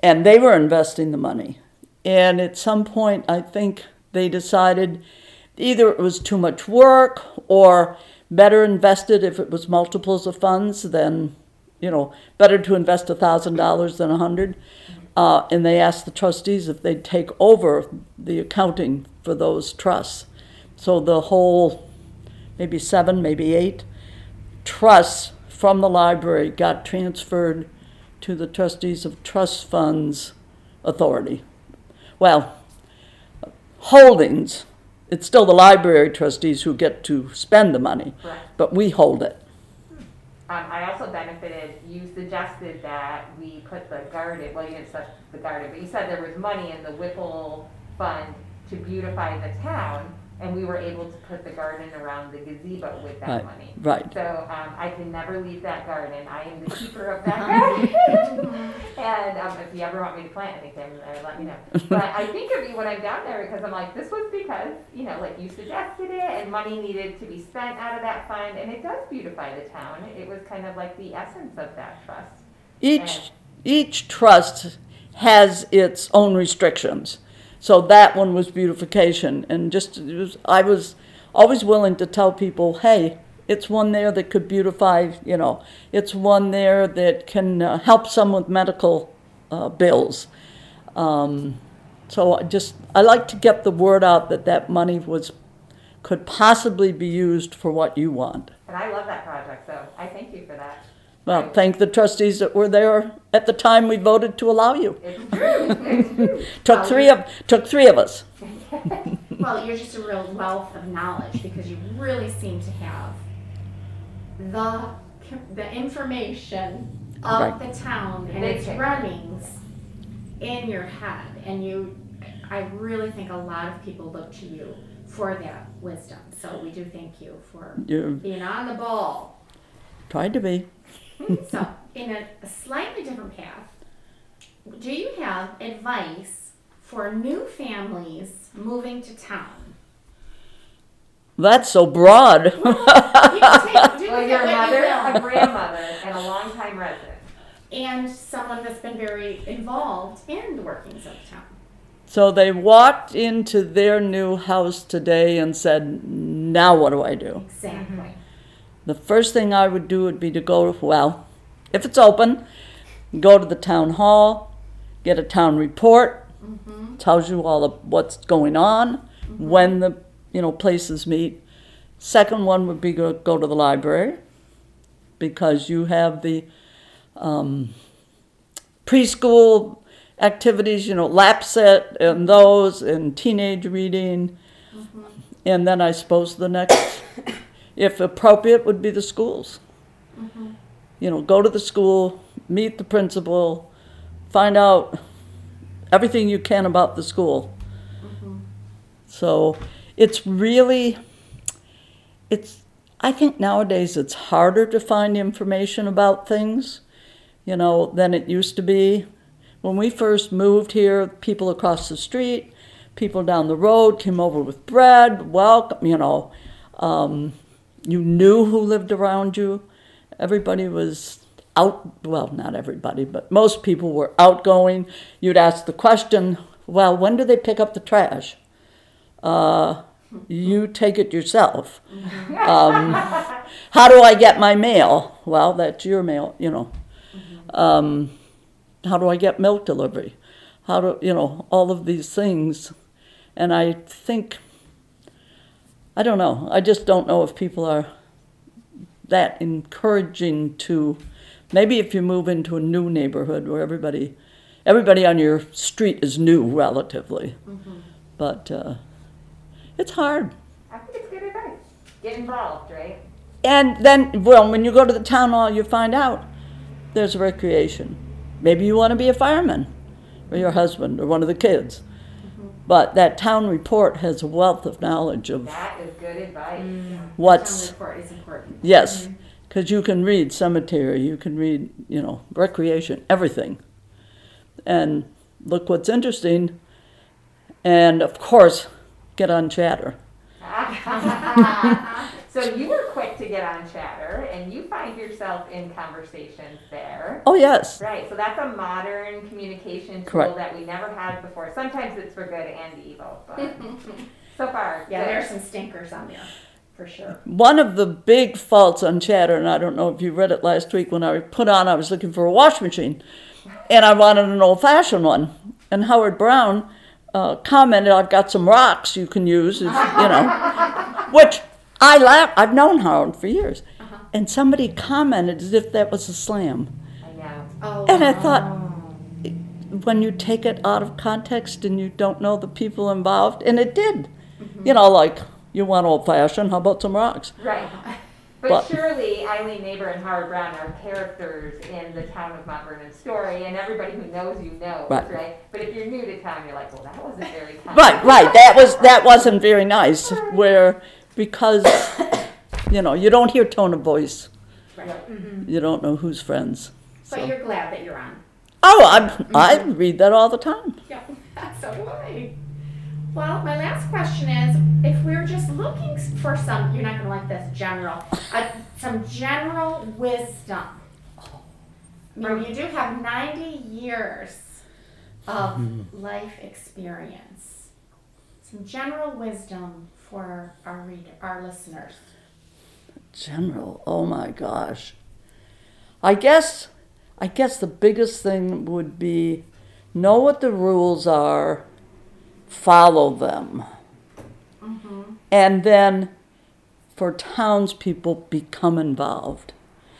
[SPEAKER 5] And they were investing the money. And at some point, I think they decided either it was too much work or better invested if it was multiples of funds than, you know, better to invest a thousand dollars than a hundred. Uh, and they asked the trustees if they'd take over the accounting for those trusts. So the whole, maybe seven, maybe eight trusts from the library got transferred to the trustees of trust funds authority. Well, holdings, it's still the library trustees who get to spend the money,
[SPEAKER 4] Correct.
[SPEAKER 5] but we hold it.
[SPEAKER 4] Um, I also benefited, you suggested that we put the garden, well, you didn't say the garden, but you said there was money in the Whipple Fund to beautify the town, and we were able to put the garden around the gazebo with that
[SPEAKER 5] Right.
[SPEAKER 4] money.
[SPEAKER 5] Right.
[SPEAKER 4] So, um, I can never leave that garden, I am the keeper of that garden. And, um, if you ever want me to plant anything, uh, let me know. But I think of you when I'm down there, because I'm like, this was because, you know, like you suggested it, and money needed to be spent out of that fund, and it does beautify the town. It was kind of like the essence of that trust.
[SPEAKER 5] Each, each trust has its own restrictions. So that one was beautification, and just, it was, I was always willing to tell people, hey, it's one there that could beautify, you know, it's one there that can uh, help some with medical uh, bills. Um, so I just, I like to get the word out that that money was, could possibly be used for what you want.
[SPEAKER 4] And I love that project, so I thank you for that.
[SPEAKER 5] Well, thank the trustees that were there at the time we voted to allow you.
[SPEAKER 4] It's true, it's true.
[SPEAKER 5] Took three of, took three of us.
[SPEAKER 2] Well, you're just a real wealth of knowledge because you really seem to have the the information of
[SPEAKER 5] Right.
[SPEAKER 2] the town and
[SPEAKER 4] Big
[SPEAKER 2] its runnings in your head, and you. I really think a lot of people look to you for that wisdom. So we do thank you for
[SPEAKER 5] You
[SPEAKER 2] being on the ball.
[SPEAKER 5] tried to be.
[SPEAKER 2] So, in a, a slightly different path, do you have advice for new families moving to town?
[SPEAKER 5] That's so broad.
[SPEAKER 2] You take, do
[SPEAKER 4] Well, you're a
[SPEAKER 2] what you
[SPEAKER 4] mother, a grandmother, and a longtime resident.
[SPEAKER 2] And someone that's been very involved in the workings of the town.
[SPEAKER 5] So they walked into their new house today and said, now what do I do?
[SPEAKER 2] Exactly. Mm-hmm.
[SPEAKER 5] The first thing I would do would be to go, well, if it's open, go to the town hall, get a town report, mm-hmm. tells you all of what's going on, mm-hmm. when the, you know, places meet. Second one would be go, go to the library, because you have the um, preschool activities, you know, lapsit and those, and teenage reading. Mm-hmm. And then I suppose the next, if appropriate, would be the schools. You know, go to the school, meet the principal, find out everything you can about the school. So it's really, it's, I think nowadays it's harder to find information about things, you know, than it used to be. When we first moved here, people across the street, people down the road came over with bread, welcome, you know. Um, you knew who lived around you. Everybody was out, well, not everybody, but most people were outgoing. You'd ask the question, well, when do they pick up the trash? Uh, you take it yourself. Um, how do I get my mail? Well, that's your mail, you know. Um, how do I get milk delivery? How do you know all of these things? And I think I don't know. I just don't know if people are that encouraging to maybe if you move into a new neighborhood where everybody everybody on your street is new relatively. But uh, it's hard.
[SPEAKER 4] I think it's good advice. Get involved, right?
[SPEAKER 5] And then, well, when you go to the town hall, you find out there's recreation. Maybe you want to be a fireman, or your husband, or one of the kids. But that town report has a wealth of knowledge of
[SPEAKER 4] That is good advice. Mm.
[SPEAKER 5] what's
[SPEAKER 2] Town report is important.
[SPEAKER 5] yes, mm-hmm. because you can read cemetery, you can read you know recreation, everything. And look what's interesting, and of course, get on chatter.
[SPEAKER 4] so you were quick to get on chatter and you find yourself in conversations there.
[SPEAKER 5] Oh yes,
[SPEAKER 4] Right, so that's a modern communication tool
[SPEAKER 5] Correct.
[SPEAKER 4] that we never had before. Sometimes it's for good and evil, but so far,
[SPEAKER 2] Yeah,
[SPEAKER 4] good.
[SPEAKER 2] there are some stinkers on there, for sure.
[SPEAKER 5] One of the big faults on Chatter, and I don't know if you read it last week when I put on, I was looking for a wash machine, and I wanted an old fashioned one. And Howard Brown uh, commented, "I've got some rocks you can use, if, you know," which I laugh. I've known Howard for years, uh-huh. and somebody commented as if that was a slam.
[SPEAKER 4] I know.
[SPEAKER 2] Oh,
[SPEAKER 5] And I thought, when you take it out of context and you don't know the people involved, and it did, mm-hmm. you know, like you want old fashioned, how about some rocks?
[SPEAKER 4] Right. But,
[SPEAKER 5] But-
[SPEAKER 4] surely Eileen Neighbor and Howard Brown are characters in the town of Mont Vernon story, and everybody who knows you knows,
[SPEAKER 5] Right.
[SPEAKER 4] right? But if you're new to town, you're like, well, that wasn't very kind.
[SPEAKER 5] Right, right. That was that wasn't very nice. Where because you know you don't hear tone of voice,
[SPEAKER 2] Right. Mhm.
[SPEAKER 5] you don't know who's friends.
[SPEAKER 2] But
[SPEAKER 5] So.
[SPEAKER 2] you're glad that you're on.
[SPEAKER 5] Oh, I I read that all the time.
[SPEAKER 2] Yeah, so do I. Well, my last question is, if we're just looking for some, you're not gonna like this, general, uh, some general wisdom. I mean, you do have ninety years of life experience. Some general wisdom for our reader, our listeners.
[SPEAKER 5] General, oh my gosh. I guess I guess the biggest thing would be know what the rules are, follow them. Mm-hmm. And then for townspeople become involved.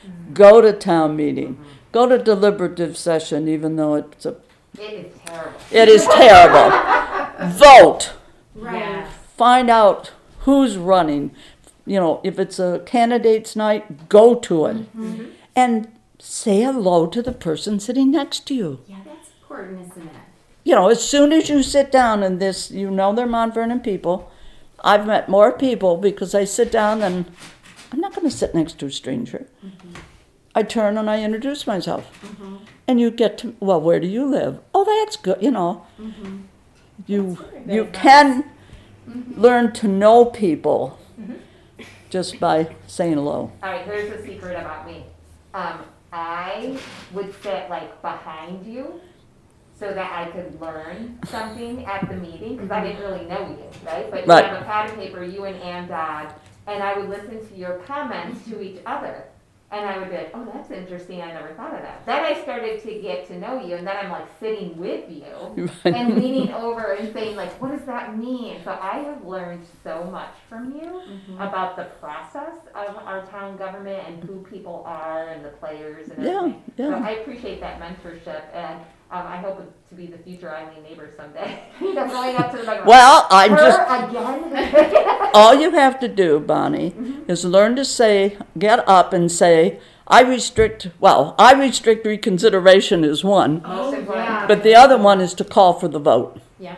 [SPEAKER 5] Mm-hmm. Go to town meeting. Mm-hmm. Go to deliberative session even though it's a
[SPEAKER 4] It is terrible.
[SPEAKER 5] it is terrible. Vote.
[SPEAKER 2] Right.
[SPEAKER 5] Find out who's running. You know, if it's a candidates night, go to it. Mm-hmm. And say hello to the person sitting next to you.
[SPEAKER 2] Yeah, that's important, isn't it?
[SPEAKER 5] You know, as soon as you sit down in this, you know they're Mont Vernon people. I've met more people because I sit down and I'm not going to sit next to a stranger. Mm-hmm. I turn and I introduce myself. Mm-hmm. And you get to, well, where do you live? Oh, that's good, you know. You,
[SPEAKER 2] very
[SPEAKER 5] you
[SPEAKER 2] good
[SPEAKER 5] can learn to know people just by saying hello.
[SPEAKER 4] All right, here's a secret about me. Um, I would sit like behind you so that I could learn something at the meeting because I didn't really know you, right? But
[SPEAKER 5] Right.
[SPEAKER 4] you have a pad of paper, you and Ann Dodd, and I would listen to your comments to each other. And I would be like, oh, that's interesting. I never thought of that. Then I started to get to know you, and then I'm like sitting with you and leaning over and saying like, what does that mean? So I have learned so much from you mm-hmm. about the process of our town government and who people are and the players and
[SPEAKER 5] Yeah,
[SPEAKER 4] everything. So
[SPEAKER 5] yeah.
[SPEAKER 4] I appreciate that mentorship, and um, I hope to be the future Eileen Neighbor someday. you know, going up to the microphone.
[SPEAKER 5] Well, I'm
[SPEAKER 4] Her
[SPEAKER 5] just,
[SPEAKER 4] again.
[SPEAKER 5] all you have to do, Bonnie, is learn to say, get up and say, I restrict, well, I restrict reconsideration is one,
[SPEAKER 2] Oh,
[SPEAKER 4] important.
[SPEAKER 2] yeah.
[SPEAKER 5] but the other one is to call for the vote.
[SPEAKER 2] Yeah.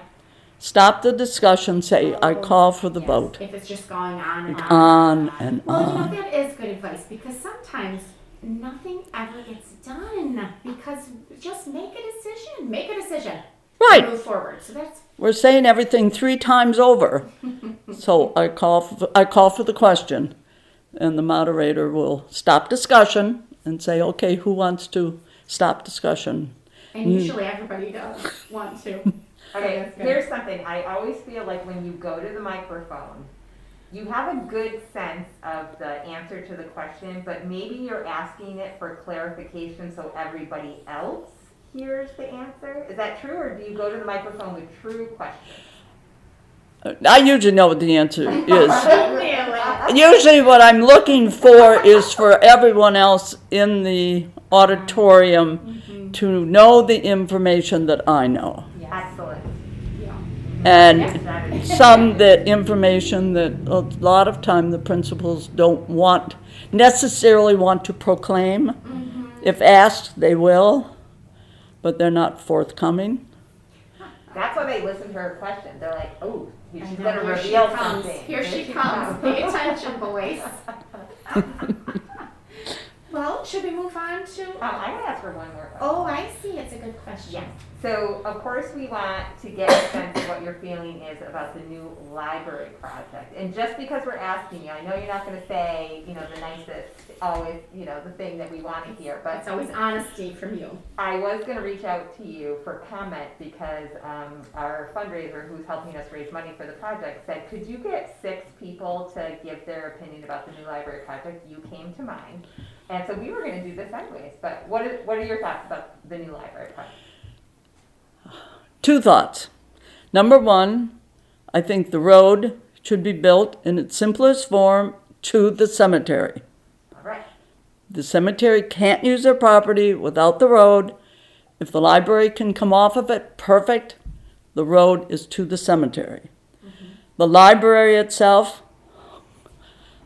[SPEAKER 5] Stop the discussion, say, I call for the
[SPEAKER 2] Yes,
[SPEAKER 5] vote.
[SPEAKER 2] If it's just going on and on.
[SPEAKER 5] On and
[SPEAKER 2] Well, you know, that is good advice because sometimes nothing ever gets done because just make a decision. Make a decision.
[SPEAKER 5] Right,
[SPEAKER 2] Move forward. So that's
[SPEAKER 5] we're saying everything three times over. So I call, for, I call for the question, and the moderator will stop discussion and say, okay, who wants to stop discussion?
[SPEAKER 2] and mm. usually everybody does want to.
[SPEAKER 4] Okay, here's something. I always feel like when you go to the microphone, you have a good sense of the answer to the question, but maybe you're asking it for clarification so everybody else hears the answer? Is that true, or do you go to the microphone with true questions?
[SPEAKER 5] Uh, I usually know what the answer is. Usually, what I'm looking for is for everyone else in the auditorium mm-hmm. to know the information that I know.
[SPEAKER 4] Excellent.
[SPEAKER 5] And some that information that a lot of time the principals don't want, necessarily want to proclaim. Mm-hmm. If asked, they will, but they're not forthcoming.
[SPEAKER 4] That's why they listen to her question. They're like, oh,
[SPEAKER 2] I
[SPEAKER 4] she's
[SPEAKER 2] know,
[SPEAKER 4] gonna
[SPEAKER 2] here she
[SPEAKER 4] reveal
[SPEAKER 2] comes.
[SPEAKER 4] something.
[SPEAKER 2] Here she comes. Pay attention, boys. Well, should we move on to?
[SPEAKER 4] Um, I'm gonna ask her one more question.
[SPEAKER 2] Oh, I see. It's a good question.
[SPEAKER 4] Yes. So, of course, we want to get a sense of what your feeling is about the new library project. And just because we're asking you, I know you're not gonna say, you know, the nicest, always, you know, the thing that we wanna hear, but
[SPEAKER 2] It's always honesty from you.
[SPEAKER 4] I was gonna reach out to you for comment because, um, our fundraiser who's helping us raise money for the project said, could you get six people to give their opinion about the new library project? You came to mind. And so we were gonna do this anyways, but what are, what are your thoughts about the new library project?
[SPEAKER 5] Two thoughts. Number one, I think the road should be built in its simplest form to the cemetery.
[SPEAKER 4] All right.
[SPEAKER 5] The cemetery can't use their property without the road. If the library can come off of it, perfect. The road is to the cemetery. Mm-hmm. The library itself,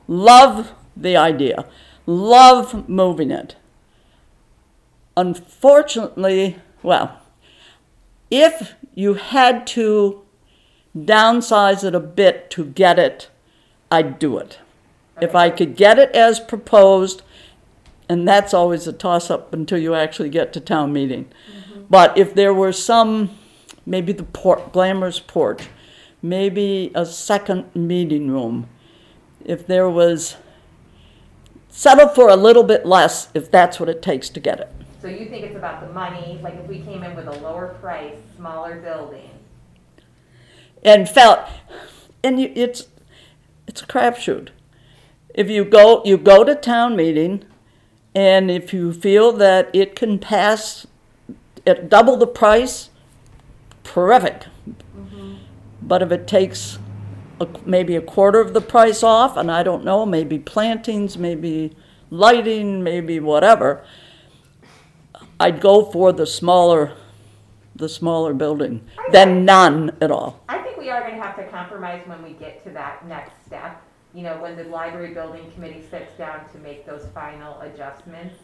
[SPEAKER 5] love the idea, love moving it. Unfortunately, well, if you had to downsize it a bit to get it, I'd do it. If I could get it as proposed, and that's always a toss up until you actually get to town meeting. Mm-hmm. But if there were some, maybe the port, glamorous porch, maybe a second meeting room, if there was, settle for a little bit less if that's what it takes to get it.
[SPEAKER 4] So you think it's about the money, like if we came in with a lower price, smaller building?
[SPEAKER 5] and felt and you, it's it's a crapshoot. If you go you go to town meeting, and if you feel that it can pass at double the price, terrific. Mm-hmm. But if it takes a, maybe a quarter of the price off, and I don't know, maybe plantings, maybe lighting, maybe whatever, I'd go for the smaller, the smaller building than none at all.
[SPEAKER 4] I think we are gonna have to compromise when we get to that next step. You know, when the library building committee sits down to make those final adjustments.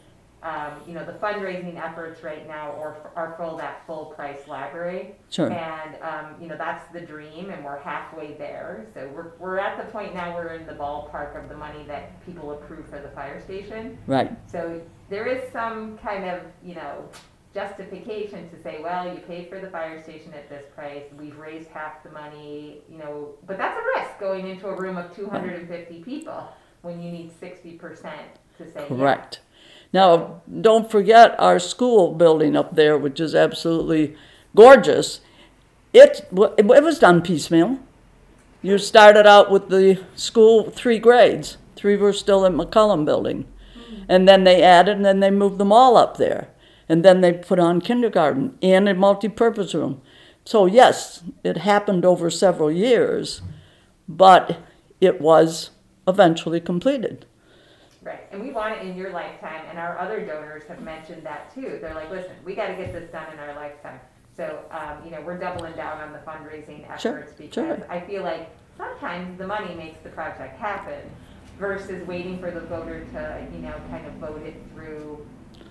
[SPEAKER 4] Um, you know, the fundraising efforts right now are, are for that full price library.
[SPEAKER 5] Sure.
[SPEAKER 4] And, um, you know, that's the dream and we're halfway there. So we're, we're at the point now, we're in the ballpark of the money that people approve for the fire station.
[SPEAKER 5] Right.
[SPEAKER 4] So there is some kind of, you know, justification to say, well, you paid for the fire station at this price, we've raised half the money, you know, but that's a risk going into a room of two hundred and fifty people when you need sixty percent to say yes.
[SPEAKER 5] Correct. Now, don't forget our school building up there, which is absolutely gorgeous. It, it was done piecemeal. You started out with the school three grades. Three were still in McCollom building. Hmm. And then they added, and then they moved them all up there. And then they put on kindergarten and a multi-purpose room. So yes, it happened over several years, but it was eventually completed.
[SPEAKER 4] Right, and we want it in your lifetime, and our other donors have mentioned that too. They're like, listen, we gotta get this done in our lifetime. So, um, you know, we're doubling down on the fundraising
[SPEAKER 5] Sure,
[SPEAKER 4] efforts
[SPEAKER 5] sure.
[SPEAKER 4] because I feel like sometimes the money makes the project happen versus waiting for the voter to, you know, kind of vote it through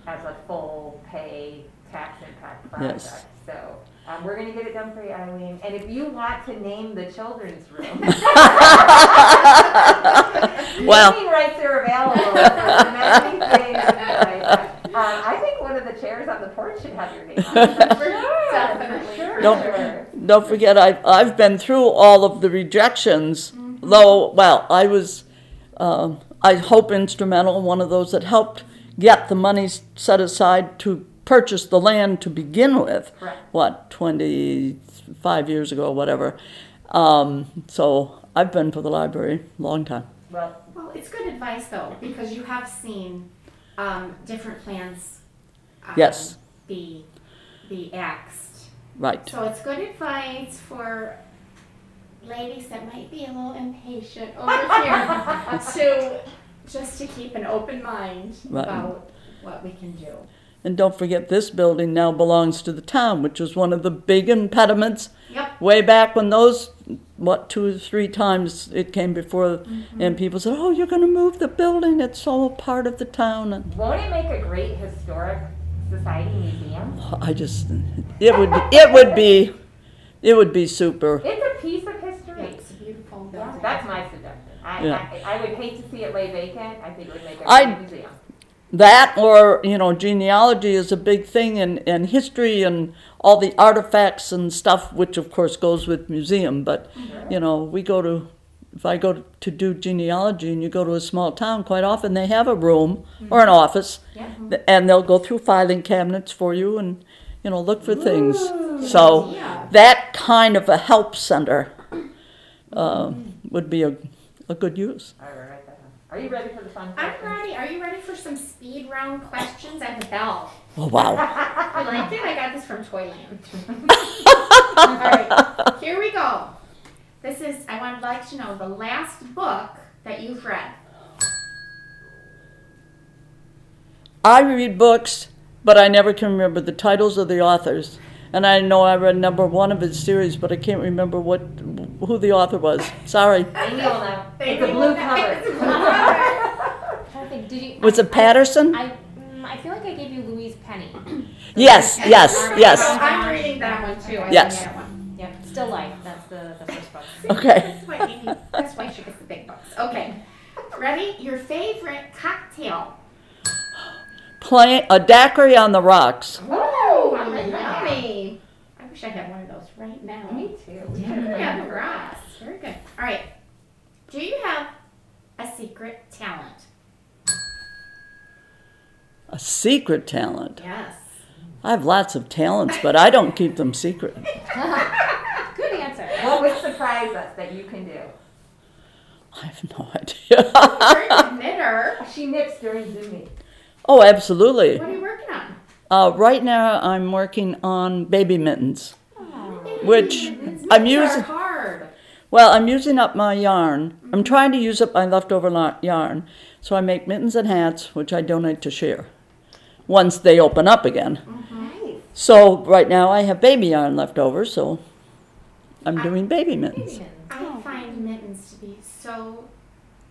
[SPEAKER 4] as a full pay tax impact project.
[SPEAKER 5] Yes.
[SPEAKER 4] So, um, we're gonna get it done for you, Eileen, and if you want to name the children's room.
[SPEAKER 5] Well-
[SPEAKER 4] Naming rights are available for many things. Um, I think one of the chairs on the porch should have your name on it. For sure.
[SPEAKER 2] Definitely.
[SPEAKER 4] For.
[SPEAKER 5] Don't- Don't forget, I've, I've been through all of the rejections, though, well, I was, um I hope instrumental, one of those that helped get the money set aside to purchase the land to begin with.
[SPEAKER 4] Correct.
[SPEAKER 5] What, 25 years ago, or whatever. Um, so I've been for the library a long time.
[SPEAKER 4] Well,
[SPEAKER 2] Well, it's good advice though, because you have seen um, different plans. um,
[SPEAKER 5] Yes.
[SPEAKER 2] Be be axed.
[SPEAKER 5] Right.
[SPEAKER 2] So it's good advice for ladies that might be a little impatient over here to just to keep an open mind
[SPEAKER 5] Right.
[SPEAKER 2] about what we can do.
[SPEAKER 5] And don't forget, this building now belongs to the town, which was one of the big impediments
[SPEAKER 2] Yep.
[SPEAKER 5] way back when those, what, two or three times it came before, mm-hmm. and people said, "Oh, you're going to move the building? It's all part of the town." And
[SPEAKER 4] Won't it make a great historic society museum?
[SPEAKER 5] I just, it would, it would be, it would be super.
[SPEAKER 4] It's a piece of history.
[SPEAKER 2] It's a beautiful
[SPEAKER 4] Yeah,
[SPEAKER 2] building.
[SPEAKER 4] That's my suggestion. I,
[SPEAKER 5] Yeah.
[SPEAKER 4] I, I would hate to see it lay vacant. I think it would make a
[SPEAKER 5] I-
[SPEAKER 4] great museum.
[SPEAKER 5] That or, you know, genealogy is a big thing and, and history and all the artifacts and stuff, which of course goes with museum. But, you know, we go to, if I go to do genealogy and you go to a small town, quite often they have a room or an office
[SPEAKER 2] Yeah.
[SPEAKER 5] and they'll go through filing cabinets for you and, you know, look for things. So
[SPEAKER 2] Yeah.
[SPEAKER 5] that kind of a help center uh, would be a, a good use.
[SPEAKER 4] All right, write that down. Are you ready for the fun
[SPEAKER 2] I'm
[SPEAKER 4] question?
[SPEAKER 2] ready. Are you ready for some speed round questions at the bell?
[SPEAKER 5] Oh, wow.
[SPEAKER 2] I like it. I got this from Toyland. All right, here we go. This is, I would like to know the last book that you've read.
[SPEAKER 5] I read books, but I never can remember the titles of the authors. And I know I read number one of his series, but I can't remember what who the author was. Sorry.
[SPEAKER 4] Amy will know.
[SPEAKER 2] Amy
[SPEAKER 4] It's a blue
[SPEAKER 2] know.
[SPEAKER 4] cover.
[SPEAKER 2] A blue cover.
[SPEAKER 3] I think, did you?
[SPEAKER 5] Was it Patterson?
[SPEAKER 3] I, mm, I feel like I gave you Louise Penny.
[SPEAKER 5] Yes, yes, yes.
[SPEAKER 2] I'm reading that one too. I
[SPEAKER 5] Yes.
[SPEAKER 2] that one.
[SPEAKER 3] Yeah, Still Life, that's the, the first book.
[SPEAKER 5] Okay.
[SPEAKER 2] That's why, Amy, that's why she gets the big books. Okay. Ready? Your favorite cocktail.
[SPEAKER 5] Playing a daiquiri on the rocks.
[SPEAKER 2] Oh,
[SPEAKER 4] I like that.
[SPEAKER 2] yummy. I wish I had one of those right now.
[SPEAKER 4] Me too.
[SPEAKER 2] Yeah, the grass. Very good. All right. Do you have a secret talent?
[SPEAKER 5] A secret talent.
[SPEAKER 2] Yes.
[SPEAKER 5] I have lots of talents, but I don't keep them secret.
[SPEAKER 3] Good answer.
[SPEAKER 4] What would surprise us that you can do?
[SPEAKER 5] I have no idea.
[SPEAKER 2] Very good knitter.
[SPEAKER 4] She knits during Zoom meetings.
[SPEAKER 5] oh, absolutely.
[SPEAKER 2] What are you working on?
[SPEAKER 5] Uh, right now, I'm working on baby mittens, which I'm using. Well, I'm using up my yarn. I'm trying to use up my leftover la- yarn. So I make mittens and hats, which I donate to share once they open up again.
[SPEAKER 4] Nice.
[SPEAKER 5] So right now I have baby yarn left over, so I'm doing baby mittens.
[SPEAKER 2] I find mittens to be so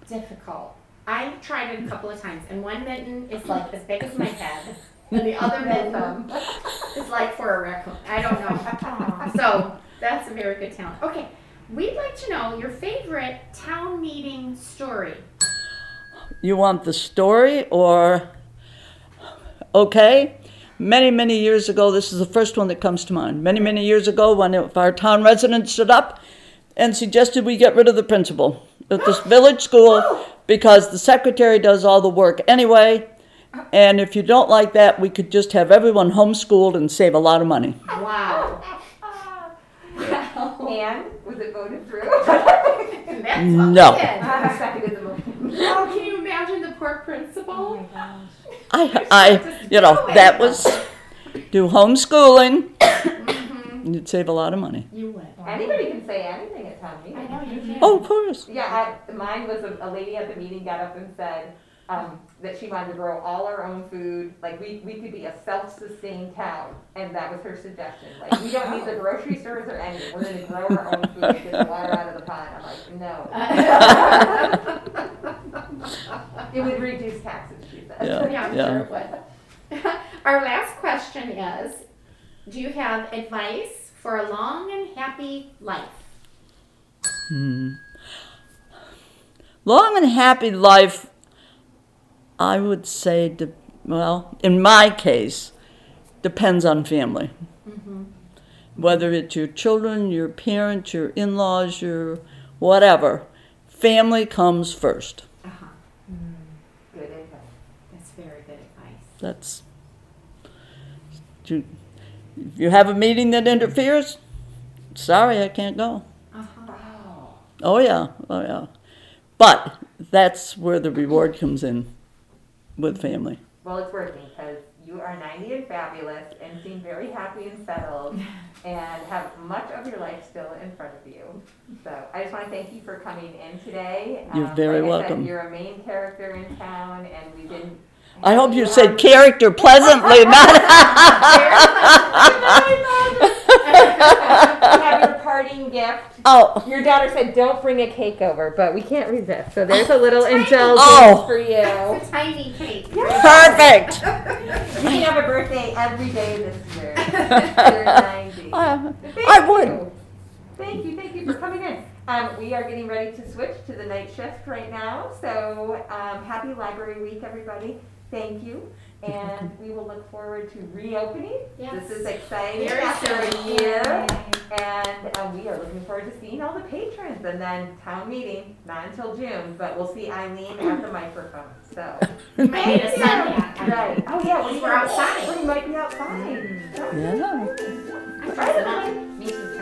[SPEAKER 2] difficult. I've tried it a couple of times, and one mitten is like as big as my head, and the other mitten um, is like for a raccoon. I don't know. So that's a very good talent. Okay, we'd like to know your favorite town meeting story.
[SPEAKER 5] You want the story or okay? Many, many years ago, this is the first one that comes to mind. Many, many years ago, when if our town residents stood up and suggested we get rid of the principal at this village school oh! because the secretary does all the work anyway. And if you don't like that, we could just have everyone homeschooled and save a lot of money.
[SPEAKER 2] Wow.
[SPEAKER 4] And was it voted through?
[SPEAKER 2] That's
[SPEAKER 5] No.
[SPEAKER 2] good.
[SPEAKER 4] I seconded the motion.
[SPEAKER 2] Oh, can you imagine the poor
[SPEAKER 3] Oh
[SPEAKER 2] principal?
[SPEAKER 3] my gosh.
[SPEAKER 5] I, I, you know, that was do homeschooling. Mm-hmm. You'd save a lot of money.
[SPEAKER 2] You would.
[SPEAKER 4] Anybody can say anything at town meeting.
[SPEAKER 2] I know you can.
[SPEAKER 5] Oh, of course.
[SPEAKER 4] Yeah, I, mine was a, a lady at the meeting got up and said um, that she wanted to grow all our own food. Like we, we could be a self-sustained town, and that was her suggestion. Like we don't need the grocery stores or anything. We're going to grow our own food and get the water out of the pond. I'm like, no. it would reduce taxes. She said.
[SPEAKER 5] Yeah.
[SPEAKER 2] Yeah, I'm
[SPEAKER 5] yeah.
[SPEAKER 2] sure it would. Our last question is, do you have advice for a long and happy life? Hmm.
[SPEAKER 5] Long and happy life, I would say, de- well, in my case, depends on family. Whether it's your children, your parents, your in laws, your whatever, family comes first.
[SPEAKER 2] Uh-huh.
[SPEAKER 4] Good advice.
[SPEAKER 2] That's very good advice.
[SPEAKER 5] That's. You, if you have a meeting that interferes, sorry, I can't go.
[SPEAKER 2] Uh-huh.
[SPEAKER 4] Wow.
[SPEAKER 5] Oh, yeah, oh, yeah. But that's where the reward comes in with family.
[SPEAKER 4] well, it's working because you are 90 and fabulous and seem very happy and settled and have much of your life still in front of you. So I just want to thank you for coming in today.
[SPEAKER 5] You're
[SPEAKER 4] Um,
[SPEAKER 5] very
[SPEAKER 4] like I said,
[SPEAKER 5] welcome.
[SPEAKER 4] you're a main character in town and we didn't.
[SPEAKER 5] I hope you
[SPEAKER 4] Um,
[SPEAKER 5] said character pleasantly, not.
[SPEAKER 4] have your parting gift.
[SPEAKER 5] Oh,
[SPEAKER 1] Your daughter said, "Don't bring a cake over," but we can't resist. So there's a little
[SPEAKER 2] Tiny.
[SPEAKER 1] indulgence
[SPEAKER 5] Oh.
[SPEAKER 1] for you.
[SPEAKER 2] It's a tiny cake.
[SPEAKER 5] perfect.
[SPEAKER 4] You can have a birthday every day this year. You're 90.
[SPEAKER 5] Uh, I would.
[SPEAKER 4] you. Thank you, thank you for coming in. Um, we are getting ready to switch to the night shift right now, so um, happy Library Week, everybody. Thank you, and we will look forward to reopening.
[SPEAKER 2] Yes.
[SPEAKER 4] This is exciting after a year. And uh, we are looking forward to seeing all the patrons and then town meeting, not until June, but we'll see Eileen at the microphone, so. Right, oh yeah, We're
[SPEAKER 2] were outside.
[SPEAKER 4] we might be outside.
[SPEAKER 5] Yeah. I'm them. Me too.